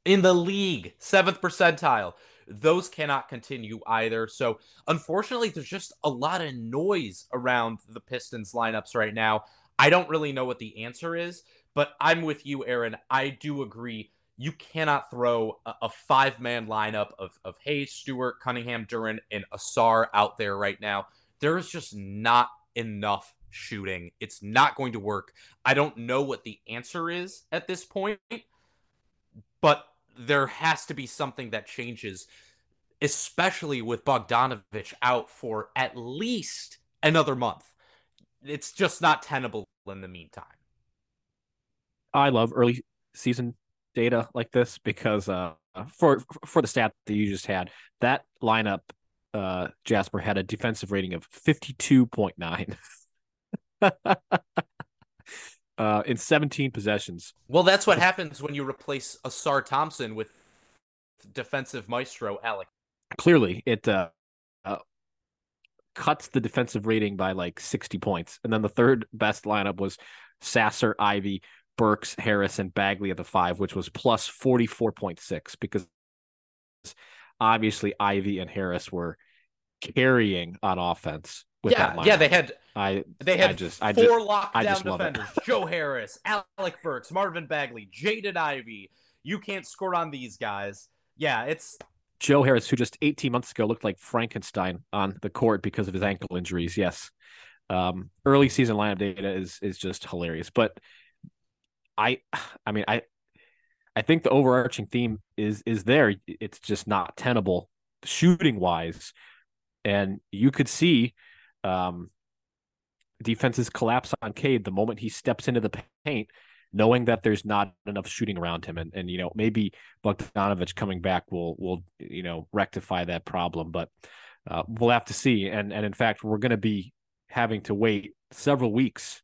[SPEAKER 8] In the league, seventh percentile. Those cannot continue either. So, unfortunately, there's just a lot of noise around the Pistons lineups right now. I don't really know what the answer is. But I'm with you, Aaron. I do agree. You cannot throw a, a five man lineup of, of Hayes, Stewart, Cunningham, Duren, and Ausar out there right now. There is just not enough shooting. It's not going to work. I don't know what the answer is at this point, but there has to be something that changes, especially with Bogdanovic out for at least another month. It's just not tenable in the meantime.
[SPEAKER 6] I love early season data like this because uh, for for the stat that you just had, that lineup, uh, Jasper had a defensive rating of fifty two point nine. uh, in 17 possessions.
[SPEAKER 8] Well, that's what happens when you replace Ausar Thompson with defensive maestro Alec.
[SPEAKER 6] Clearly, it uh, uh, cuts the defensive rating by like 60 points. And then the third best lineup was Sasser, Ivey, Burks, Harris, and Bagley at the five, which was plus 44.6 because obviously Ivey and Harris were carrying on offense.
[SPEAKER 8] yeah, yeah, they had
[SPEAKER 6] I
[SPEAKER 8] they had
[SPEAKER 6] I just,
[SPEAKER 8] four
[SPEAKER 6] I just,
[SPEAKER 8] lockdown
[SPEAKER 6] I just
[SPEAKER 8] defenders: Joe Harris, Alec Burks, Marvin Bagley, Jaden Ivey. You can't score on these guys. Yeah, it's
[SPEAKER 6] Joe Harris, who just 18 months ago looked like Frankenstein on the court because of his ankle injuries. Yes, um, early season lineup data is is just hilarious, but I I mean I I think the overarching theme is is there. It's just not tenable shooting wise, and you could see um, defenses collapse on Cade the moment he steps into the paint, knowing that there's not enough shooting around him, and and you know maybe Bogdanovic coming back will will you know rectify that problem, but uh, we'll have to see. And and in fact, we're going to be having to wait several weeks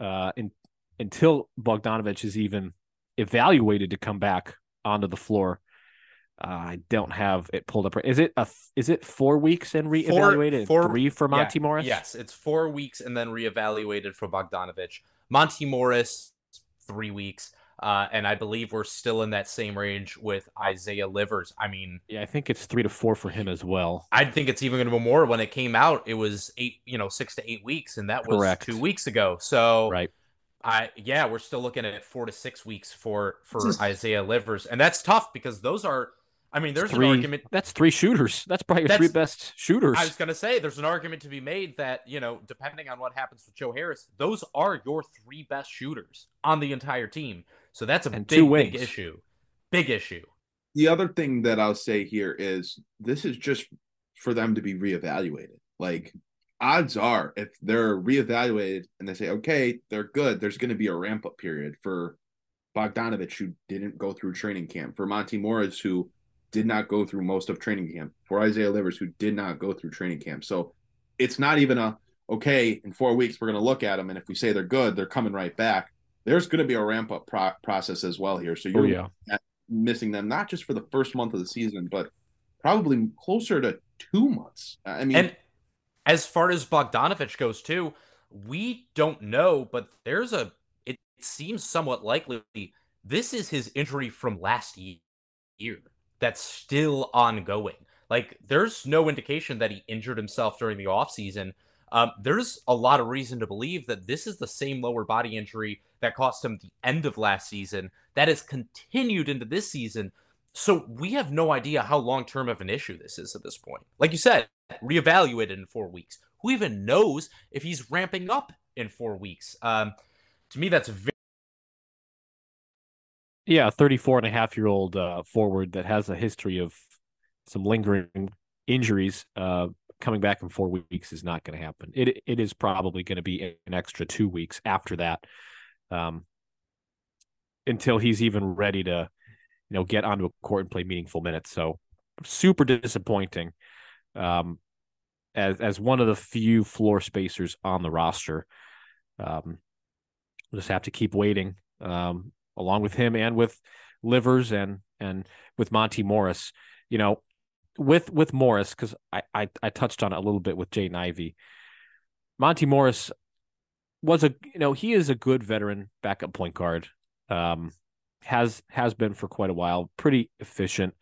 [SPEAKER 6] uh, in until Bogdanovic is even evaluated to come back onto the floor. Uh, I don't have it pulled up. Is it a is it four weeks and reevaluated? Four, four, three for Monte
[SPEAKER 8] yeah,
[SPEAKER 6] Morris.
[SPEAKER 8] Yes, it's four weeks and then reevaluated for Bogdanovic. Monte Morris, three weeks. Uh, and I believe we're still in that same range with Isaiah Livers. I mean,
[SPEAKER 6] yeah, I think it's three to four for him as well.
[SPEAKER 8] I think it's even going to be more. When it came out, it was eight, you know, six to eight weeks, and that was Correct. two weeks ago. So,
[SPEAKER 6] right,
[SPEAKER 8] I yeah, we're still looking at four to six weeks for for Isaiah Livers, and that's tough because those are, I mean, there's
[SPEAKER 6] three,
[SPEAKER 8] an argument.
[SPEAKER 6] That's three shooters. That's probably your
[SPEAKER 8] That's-
[SPEAKER 6] three best shooters.
[SPEAKER 8] I was gonna say there's an argument to be made that you know, depending on what happens with Joe Harris, those are your three best shooters on the entire team. So that's a
[SPEAKER 6] And
[SPEAKER 8] big, big issue. Big issue.
[SPEAKER 7] the other thing that I'll say here is this is just for them to be reevaluated. Like odds are if they're reevaluated and they say, okay, they're good, there's going to be a ramp up period for Bogdanovic, who didn't go through training camp, for Monte Morris, who did not go through most of training camp, for Isaiah Livers, who did not go through training camp. So it's not even a, okay, in four weeks, we're going to look at them. And if we say they're good, they're coming right back. There's going to be a ramp up pro- process as well here. So
[SPEAKER 6] oh
[SPEAKER 7] you're
[SPEAKER 6] yeah.
[SPEAKER 7] missing them not just for the first month of the season, but probably closer to two months. I mean,
[SPEAKER 8] And as far as Bogdanovic goes, too, we don't know, but there's a. It seems somewhat likely this is his injury from last year that's still ongoing. Like, there's no indication that he injured himself during the offseason. Um, there's a lot of reason to believe that this is the same lower body injury that cost him the end of last season that has continued into this season. So we have no idea how long term of an issue this is at this point. Like you said, reevaluated in four weeks. Who even knows if he's ramping up in four weeks? Um, to me, that's very
[SPEAKER 6] Yeah, a 34 and a half year old uh, forward that has a history of some lingering injuries uh, coming back in four weeks is not going to happen. It it is probably going to be an extra two weeks after that, um, until he's even ready to, you know, get onto a court and play meaningful minutes. So super disappointing. Um, as as one of the few floor spacers on the roster, um, we'll just have to keep waiting. Um, along with him and with Livers and and with Monte Morris. You know, with with Morris because I, I I touched on it a little bit with Jaden Ivey. Monte Morris was a you know he is a good veteran backup point guard. Um, has has been for quite a while. Pretty efficient.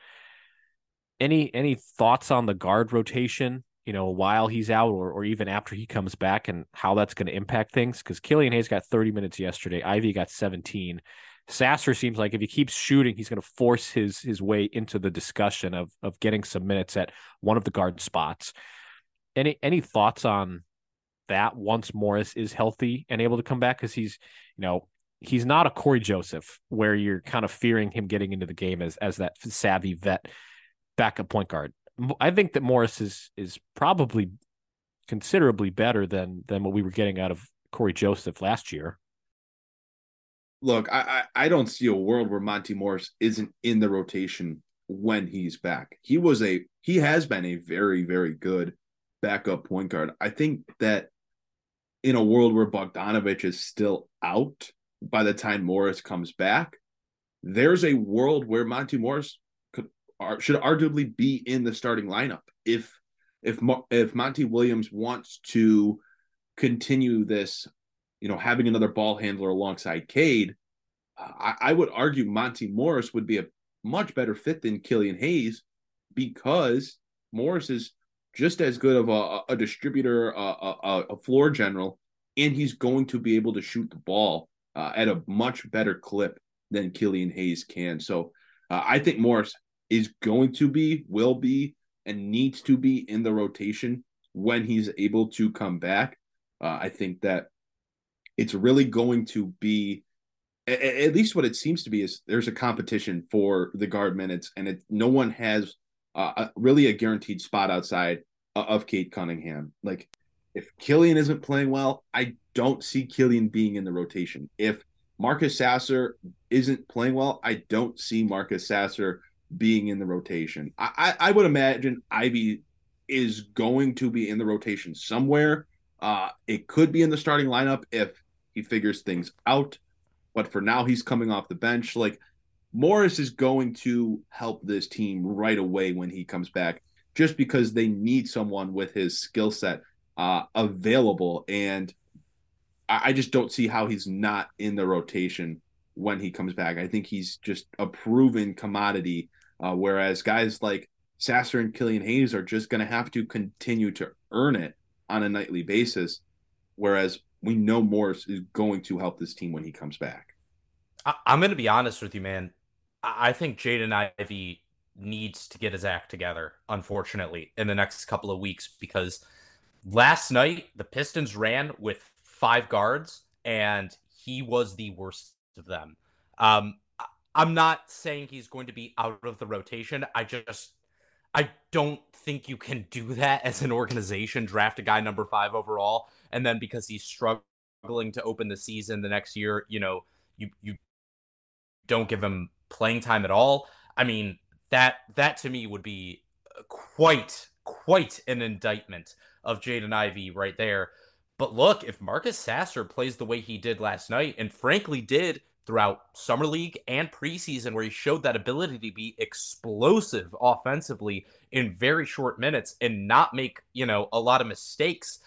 [SPEAKER 6] Any any thoughts on the guard rotation? You know, while he's out, or or even after he comes back, and how that's going to impact things? Because Killian Hayes got 30 minutes yesterday. Ivey got 17. Sasser seems like if he keeps shooting, he's going to force his his way into the discussion of of getting some minutes at one of the guard spots. Any any thoughts on that once Morris is healthy and able to come back? Because he's you know he's not a Cory Joseph where you're kind of fearing him getting into the game as as that savvy vet backup point guard. I think that Morris is is probably considerably better than than what we were getting out of Cory Joseph last year.
[SPEAKER 7] look, I, I don't see a world where Monte Morris isn't in the rotation when he's back. He was a he has been a very very good backup point guard. I think that in a world where Bogdanovic is still out by the time Morris comes back, there's a world where Monte Morris could should arguably be in the starting lineup if if if Monty Williams wants to continue this, you know, having another ball handler alongside Cade. I, I would argue Monte Morris would be a much better fit than Killian Hayes because Morris is just as good of a, a distributor, a, a, a floor general, and he's going to be able to shoot the ball uh, at a much better clip than Killian Hayes can. So uh, I think Morris is going to be, will be, and needs to be in the rotation when he's able to come back. Uh, I think that it's really going to be a- at least what it seems to be is there's a competition for the guard minutes, and it no one has uh, a, really a guaranteed spot outside uh, of Cade Cunningham. Like if Killian isn't playing well, I don't see Killian being in the rotation. If Marcus Sasser isn't playing well, I don't see Marcus Sasser being in the rotation. I, I, I would imagine Ivey is going to be in the rotation somewhere. Uh, it could be in the starting lineup if he figures things out. But for now, he's coming off the bench. Like Morris is going to help this team right away when he comes back, just because they need someone with his skill set uh, available. And I, just don't see how he's not in the rotation when he comes back. I think he's just a proven commodity. Uh, whereas guys like Sasser and Killian Hayes are just going to have to continue to earn it on a nightly basis. Whereas we know Morris is going to help this team when he comes back.
[SPEAKER 8] I- I'm going to be honest with you, man. I I think Jaden Ivey needs to get his act together, unfortunately, in the next couple of weeks because last night the Pistons ran with five guards and he was the worst of them. Um, I'm not saying he's going to be out of the rotation. I just I don't think you can do that as an organization. Draft a guy number five overall, and then because he's struggling to open the season the next year, you know, you you don't give him playing time at all. I mean, that that to me would be quite quite an indictment of Jaden Ivey right there. But look, if Marcus Sasser plays the way he did last night, and frankly did throughout summer league and preseason, where he showed that ability to be explosive offensively in very short minutes and not make you know a lot of mistakes,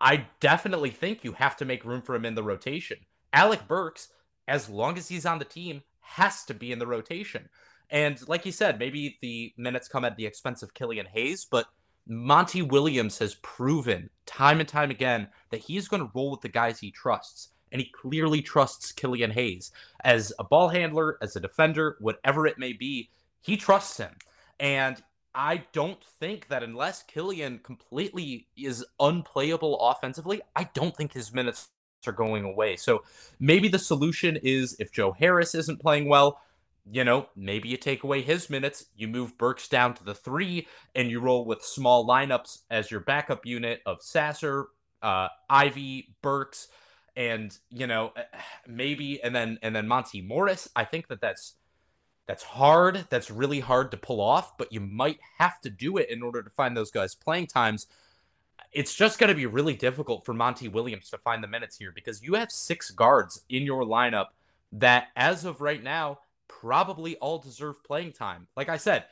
[SPEAKER 8] I definitely think you have to make room for him in the rotation. Alec Burks, as long as he's on the team, has to be in the rotation. And like you said, maybe the minutes come at the expense of Killian Hayes, but Monty Williams has proven time and time again that he's going to roll with the guys he trusts. And he clearly trusts Killian Hayes as a ball handler, as a defender, whatever it may be. He trusts him. And I don't think that unless Killian completely is unplayable offensively, I don't think his minutes are going away. So maybe the solution is if Joe Harris isn't playing well, you know, maybe you take away his minutes, you move Burks down to the three, and you roll with small lineups as your backup unit of Sasser, uh, Ivey, Burks, and you know, maybe and then and then Monte Morris. I think that that's that's hard. That's really hard to pull off, but you might have to do it in order to find those guys playing times. It's just going to be really difficult for Monty Williams to find the minutes here because you have six guards in your lineup that, as of right now, probably all deserve playing time. Like I said,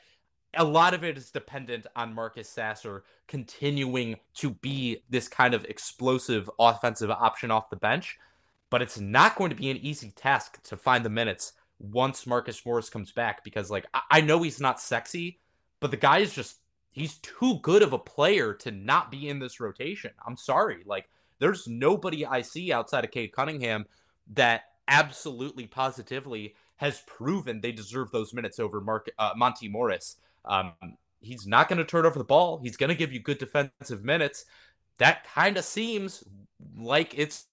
[SPEAKER 8] a lot of it is dependent on Marcus Sasser continuing to be this kind of explosive offensive option off the bench, but it's not going to be an easy task to find the minutes once Marcus Morris comes back because like I, I know he's not sexy, but the guy is just he's too good of a player to not be in this rotation. I'm sorry. Like there's nobody I see outside of Cade Cunningham that absolutely positively has proven they deserve those minutes over Mark uh, Monte Morris. Um, he's not going to turn over the ball. He's going to give you good defensive minutes. That kind of seems like it's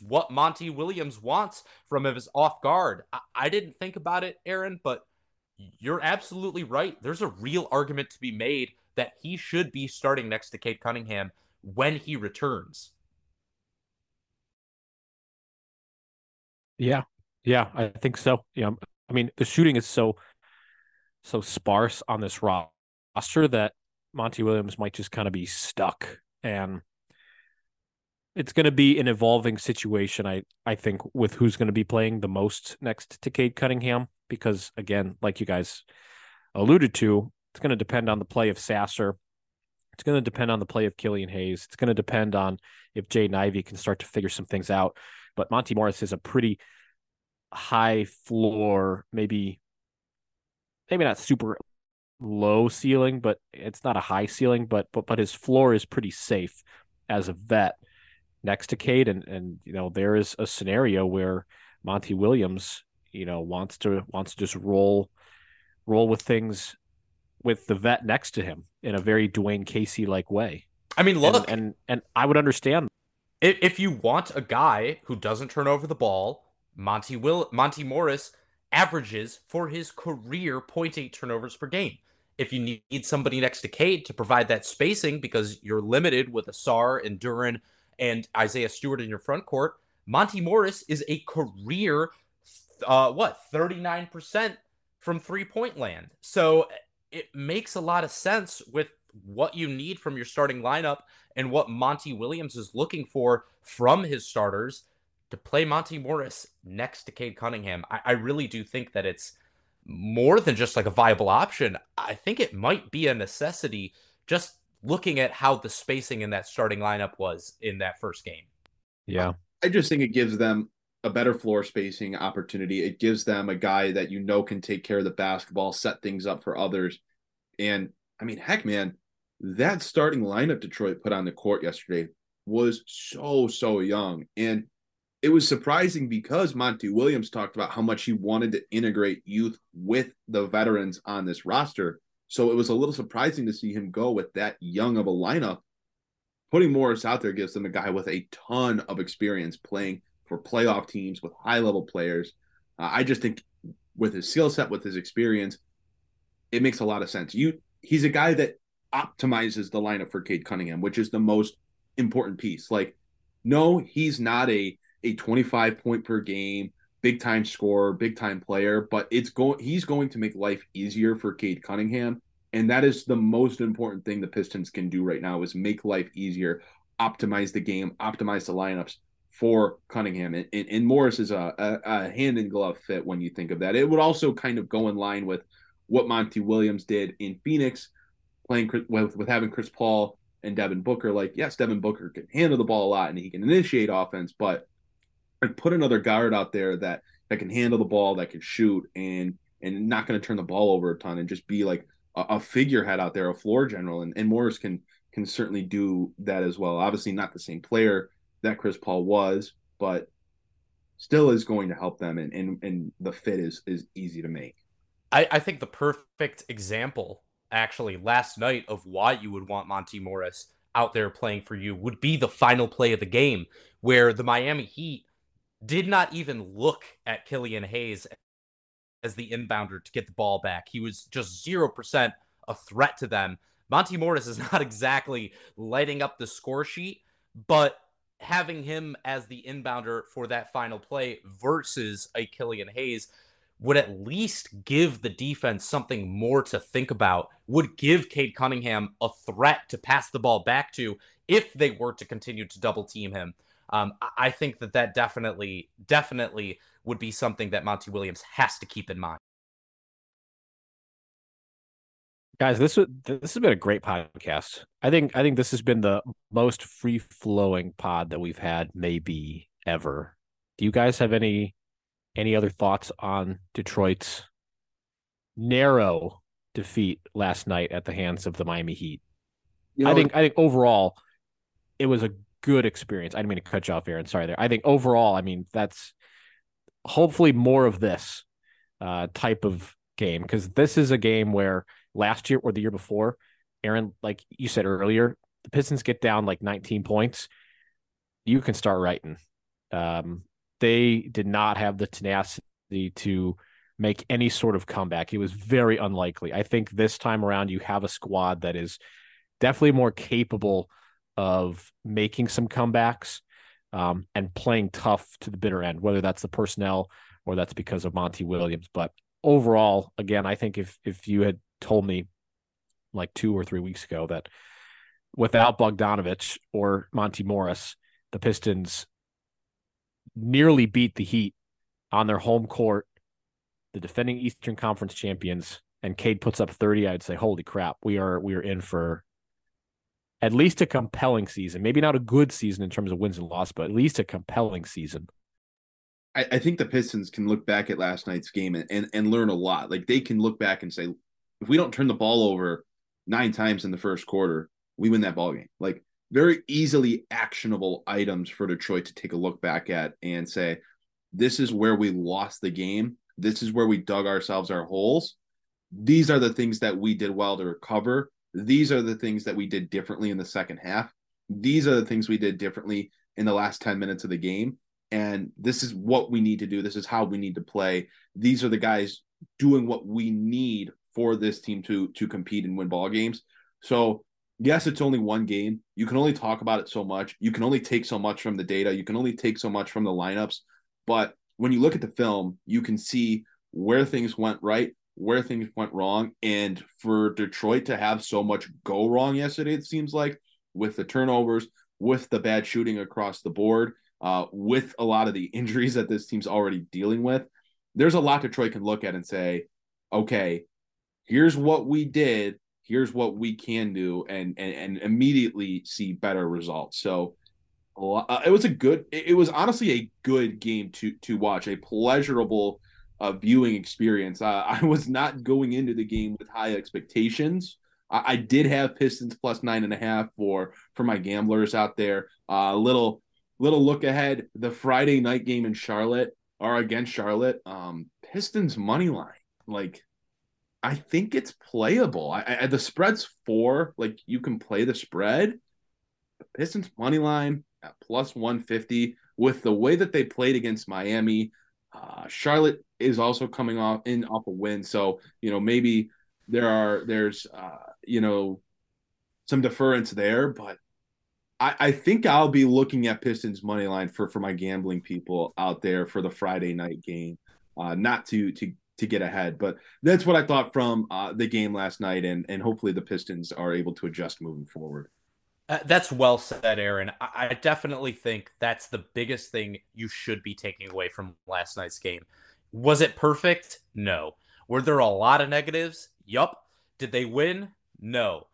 [SPEAKER 8] what Monty Williams wants from his off guard. I-, I didn't think about it, Aaron, but you're absolutely right. There's a real argument to be made that he should be starting next to Cade Cunningham when he returns.
[SPEAKER 6] Yeah, yeah, I think so. Yeah, I mean the shooting is so so sparse on this roster that Monty Williams might just kind of be stuck, and it's going to be an evolving situation. I I think with who's going to be playing the most next to Cade Cunningham, because again, like you guys alluded to, it's going to depend on the play of Sasser. It's going to depend on the play of Killian Hayes. It's going to depend on if Jaden Ivey can start to figure some things out. But Monte Morris is a pretty high floor, maybe maybe not super low ceiling, but it's not a high ceiling, but but but his floor is pretty safe as a vet next to Cade. And and you know, there is a scenario where Monty Williams, you know, wants to wants to just roll roll with things with the vet next to him in a very Dwane Casey like way.
[SPEAKER 8] I mean, look,
[SPEAKER 6] and, and and I would understand
[SPEAKER 8] if you want a guy who doesn't turn over the ball Monty Will Monte Morris averages for his career 0.8 turnovers per game. If you need somebody next to Cade to provide that spacing because you're limited with Ausar and Duren and Isaiah Stewart in your front court, Monte Morris is a career uh what 39% from three-point land. So it makes a lot of sense with what you need from your starting lineup and what Monty Williams is looking for from his starters to play Monte Morris next to Cade Cunningham, I, I really do think that it's more than just like a viable option. I think it might be a necessity just looking at how the spacing in that starting lineup was in that first game.
[SPEAKER 6] Yeah.
[SPEAKER 7] I just think it gives them a better floor spacing opportunity. It gives them a guy that you know can take care of the basketball, set things up for others. And I mean, heck, man, that starting lineup Detroit put on the court yesterday was so, so young. And it was surprising because Monty Williams talked about how much he wanted to integrate youth with the veterans on this roster. So it was a little surprising to see him go with that young of a lineup. Putting Morris out there gives them a guy with a ton of experience playing for playoff teams with high level players. Uh, I just think with his skill set, with his experience, it makes a lot of sense. You, he's a guy that optimizes the lineup for Cade Cunningham, which is the most important piece. Like, no, he's not a a 25 point per game, big time scorer, big time player, but it's going he's going to make life easier for Cade Cunningham. And that is the most important thing the Pistons can do right now is make life easier, optimize the game, optimize the lineups for Cunningham. And, and, and Morris is a, a, a hand in glove fit when you think of that. It would also kind of go in line with what Monty Williams did in Phoenix, playing with, with having Chris Paul and Devin Booker. Like, yes, Devin Booker can handle the ball a lot and he can initiate offense, but like put another guard out there that that can handle the ball, that can shoot, and and not going to turn the ball over a ton, and just be like a, a figurehead out there, a floor general. And, and Morris can can certainly do that as well. Obviously, not the same player that Chris Paul was, but still is going to help them, and and, and the fit is is easy to make.
[SPEAKER 8] I, I think the perfect example, actually, last night of why you would want Monte Morris out there playing for you would be the final play of the game, where the Miami Heat did not even look at Killian Hayes as the inbounder to get the ball back. He was just 0% a threat to them. Monte Morris is not exactly lighting up the score sheet, but having him as the inbounder for that final play versus a Killian Hayes would at least give the defense something more to think about, would give Cade Cunningham a threat to pass the ball back to if they were to continue to double team him. Um, I think that that definitely, definitely would be something that Monty Williams has to keep in mind.
[SPEAKER 6] Guys, this this has been a great podcast. I think I think this has been the most free flowing pod that we've had maybe ever. Do you guys have any any other thoughts on Detroit's narrow defeat last night at the hands of the Miami Heat? You know, I think I think overall it was a good experience. I didn't mean to cut you off, Aaron. Sorry there. I think overall, I mean, that's hopefully more of this uh, type of game because this is a game where last year or the year before, Aaron, like you said earlier, the Pistons get down like 19 points. You can start writing. Um, they did not have the tenacity to make any sort of comeback. It was very unlikely. I think this time around, you have a squad that is definitely more capable of making some comebacks um, and playing tough to the bitter end, whether that's the personnel or that's because of Monty Williams. But overall, again, I think if if you had told me like two or three weeks ago that without Bogdanovic or Monte Morris, the Pistons nearly beat the Heat on their home court, the defending Eastern Conference champions, and Cade puts up 30, I'd say, holy crap, we are we are in for at least a compelling season. Maybe not a good season in terms of wins and loss, but at least a compelling season.
[SPEAKER 7] I, I think the Pistons can look back at last night's game and, and, and learn a lot. Like they can look back and say, if we don't turn the ball over nine times in the first quarter, we win that ball game. Like very easily actionable items for Detroit to take a look back at and say, this is where we lost the game. This is where we dug ourselves our holes. These are the things that we did well to recover these are the things that we did differently in the second half. These are the things we did differently in the last 10 minutes of the game. And this is what we need to do. This is how we need to play. These are the guys doing what we need for this team to to compete and win ball games. So yes, it's only one game. You can only talk about it so much. You can only take so much from the data. You can only take so much from the lineups. But when you look at the film, you can see where things went right where things went wrong. And for Detroit to have so much go wrong yesterday, it seems like with the turnovers, with the bad shooting across the board, uh, with a lot of the injuries that this team's already dealing with, there's a lot Detroit can look at and say, okay, here's what we did, here's what we can do, and and, and immediately see better results. So uh, it was a good, it was honestly a good game to to watch, a pleasurable uh, viewing experience. Uh, I was not going into the game with high expectations. I, I, did have Pistons plus nine and a half for for my gamblers out there. Uh, a little little look ahead. The Friday night game in Charlotte or against Charlotte. Um, Pistons money line. Like, I think it's playable. I, I the spread's four. Like, you can play the spread. The Pistons money line at plus one fifty with the way that they played against Miami. Uh, Charlotte is also coming off in off a win, so you know maybe there are there's uh, you know some deference there, but I, I think I'll be looking at Pistons money line for for my gambling people out there for the Friday night game, uh, not to to to get ahead, but that's what I thought from uh, the game last night, and and hopefully the Pistons are able to adjust moving forward.
[SPEAKER 8] Uh, that's well said, Aaron. I, I definitely think that's the biggest thing you should be taking away from last night's game. Was it perfect? No. Were there a lot of negatives? Yup. Did they win? No.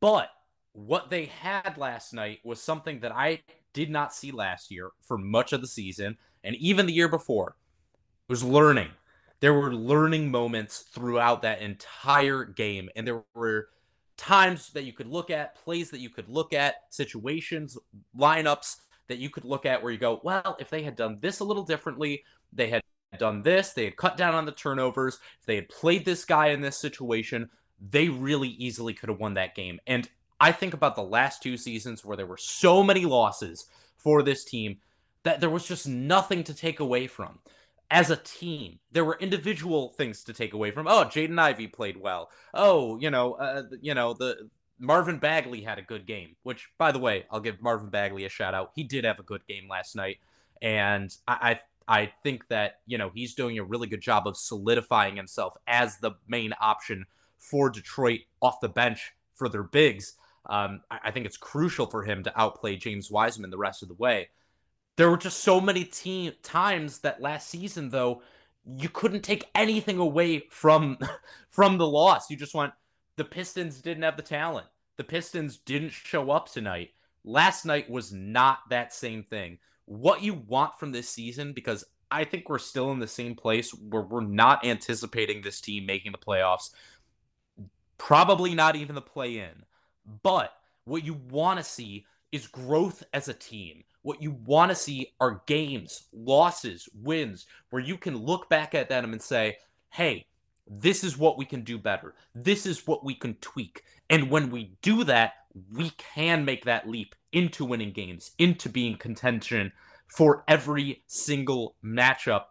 [SPEAKER 8] But what they had last night was something that I did not see last year for much of the season and even the year before. It was learning. There were learning moments throughout that entire game and there were times that you could look at, plays that you could look at, situations, lineups that you could look at where you go, well, if they had done this a little differently, they had done this, they had cut down on the turnovers, if they had played this guy in this situation, they really easily could have won that game. And I think about the last two seasons where there were so many losses for this team that there was just nothing to take away from. As a team, there were individual things to take away from. Oh, Jaden Ivey played well. Oh, you know, uh, you know the Marvin Bagley had a good game. Which, by the way, I'll give Marvin Bagley a shout out. He did have a good game last night, and I, I, I think that you know he's doing a really good job of solidifying himself as the main option for Detroit off the bench for their bigs. Um, I, I, think it's crucial for him to outplay James Wiseman the rest of the way. There were just so many times that last season, though, you couldn't take anything away from from the loss. You just went, the Pistons didn't have the talent. The Pistons didn't show up tonight. Last night was not that same thing. What you want from this season, because I think we're still in the same place where we're not anticipating this team making the playoffs, probably not even the play in. But what you want to see is growth as a team. What you want to see are games, losses, wins, where you can look back at them and say, hey, this is what we can do better. This is what we can tweak. And when we do that, we can make that leap into winning games, into being contention for every single matchup,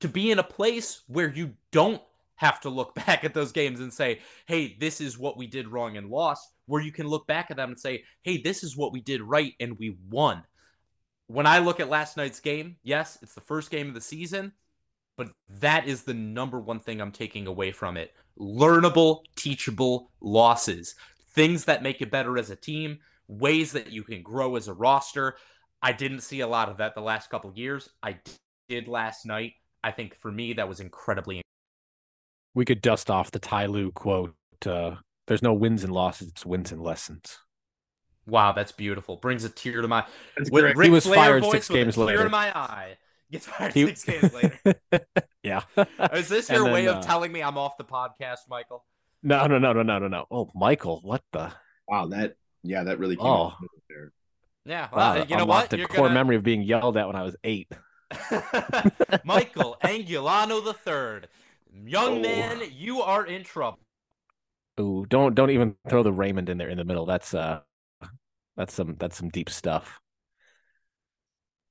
[SPEAKER 8] to be in a place where you don't have to look back at those games and say, hey, this is what we did wrong and lost, where you can look back at them and say, hey, this is what we did right and we won. When I look at last night's game, yes, it's the first game of the season, but that is the number one thing I'm taking away from it. Learnable, teachable losses, things that make you better as a team, ways that you can grow as a roster. I didn't see a lot of that the last couple years. I did last night. I think for me, that was incredibly
[SPEAKER 6] we could dust off the Ty Lue quote. Uh, There's no wins and losses; it's wins and lessons.
[SPEAKER 8] Wow, that's beautiful. Brings a tear to my.
[SPEAKER 6] With he was Flair fired six games later. Tear
[SPEAKER 8] to my eye. Gets fired he... six games later.
[SPEAKER 6] yeah.
[SPEAKER 8] Is this your then, way of uh... telling me I'm off the podcast, Michael?
[SPEAKER 6] No, no, no, no, no, no, no. Oh, Michael, what the?
[SPEAKER 7] Wow, that yeah, that really came
[SPEAKER 6] oh.
[SPEAKER 7] there.
[SPEAKER 8] Yeah, well, wow, you know what?
[SPEAKER 6] The core gonna... memory of being yelled at when I was eight.
[SPEAKER 8] Michael Angulano the third Young oh. man, you are in trouble.
[SPEAKER 6] Ooh, don't don't even throw the Raymond in there in the middle. That's uh that's some that's some deep stuff.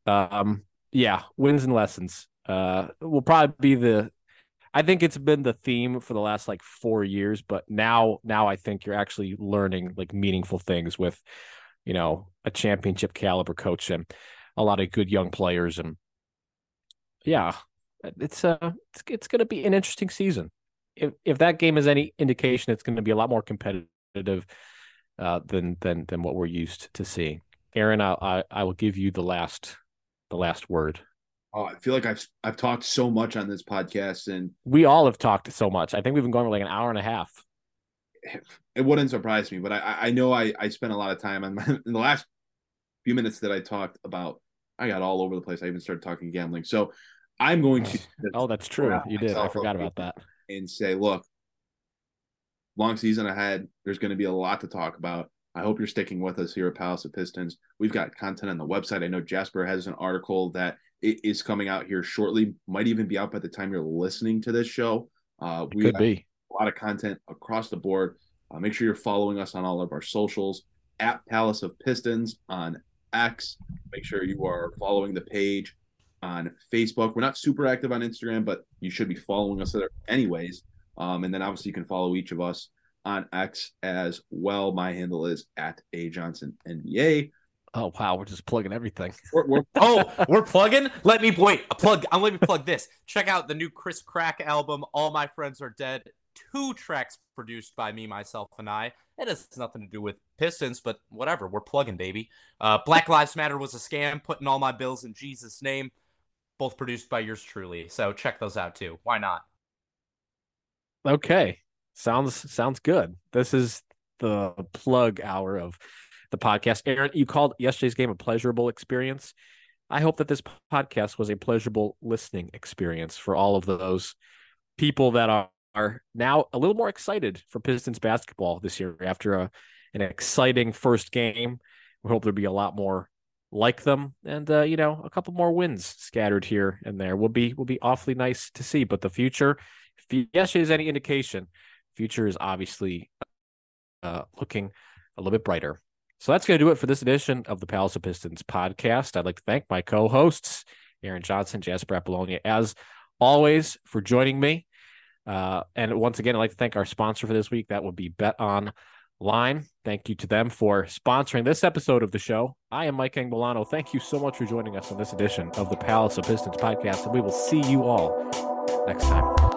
[SPEAKER 6] Um yeah, wins and lessons. Uh will probably be the I think it's been the theme for the last like 4 years, but now now I think you're actually learning like meaningful things with you know, a championship caliber coach and a lot of good young players and yeah, it's uh it's, it's going to be an interesting season. If if that game is any indication, it's going to be a lot more competitive uh, than than than what we're used to seeing. Aaron, I, I I will give you the last the last word.
[SPEAKER 7] Oh, I feel like I've I've talked so much on this podcast, and
[SPEAKER 6] we all have talked so much. I think we've been going for like an hour and a half.
[SPEAKER 7] It wouldn't surprise me, but I I know I I spent a lot of time on my, in the last few minutes that I talked about. I got all over the place. I even started talking gambling. So I'm going to.
[SPEAKER 6] oh, that's true. You did. I forgot about that.
[SPEAKER 7] And say, look, long season ahead. There's going to be a lot to talk about. I hope you're sticking with us here at Palace of Pistons. We've got content on the website. I know Jasper has an article that is coming out here shortly. Might even be out by the time you're listening to this show. Uh,
[SPEAKER 6] we could be
[SPEAKER 7] a lot of content across the board. Uh, make sure you're following us on all of our socials at Palace of Pistons on X. Make sure you are following the page on Facebook. We're not super active on Instagram, but you should be following us there anyways. Um, and then obviously you can follow each of us on X as well. My handle is at A Johnson NBA.
[SPEAKER 6] Oh wow, we're just plugging everything.
[SPEAKER 8] We're, we're, oh, we're plugging. Let me wait. A plug. I'm let me plug this. Check out the new Chris Crack album. All my friends are dead. Two tracks produced by me, myself, and I. It has nothing to do with Pistons, but whatever. We're plugging, baby. Uh, Black Lives Matter was a scam. Putting all my bills in Jesus' name. Both produced by yours truly. So check those out too. Why not?
[SPEAKER 6] Okay, sounds sounds good. This is the plug hour of the podcast. Aaron, you called yesterday's game a pleasurable experience. I hope that this podcast was a pleasurable listening experience for all of those people that are, are now a little more excited for Pistons basketball this year after a, an exciting first game. We hope there'll be a lot more like them and uh, you know a couple more wins scattered here and there will be will be awfully nice to see but the future if yesterday is any indication future is obviously uh, looking a little bit brighter so that's going to do it for this edition of the Palace of Pistons podcast. I'd like to thank my co hosts, Aaron Johnson, Jasper Apollonia, as always, for joining me. Uh, and once again, I'd like to thank our sponsor for this week. That would be Bet Online. Thank you to them for sponsoring this episode of the show. I am Mike Angbolano. Thank you so much for joining us on this edition of the Palace of Pistons podcast, and we will see you all next time.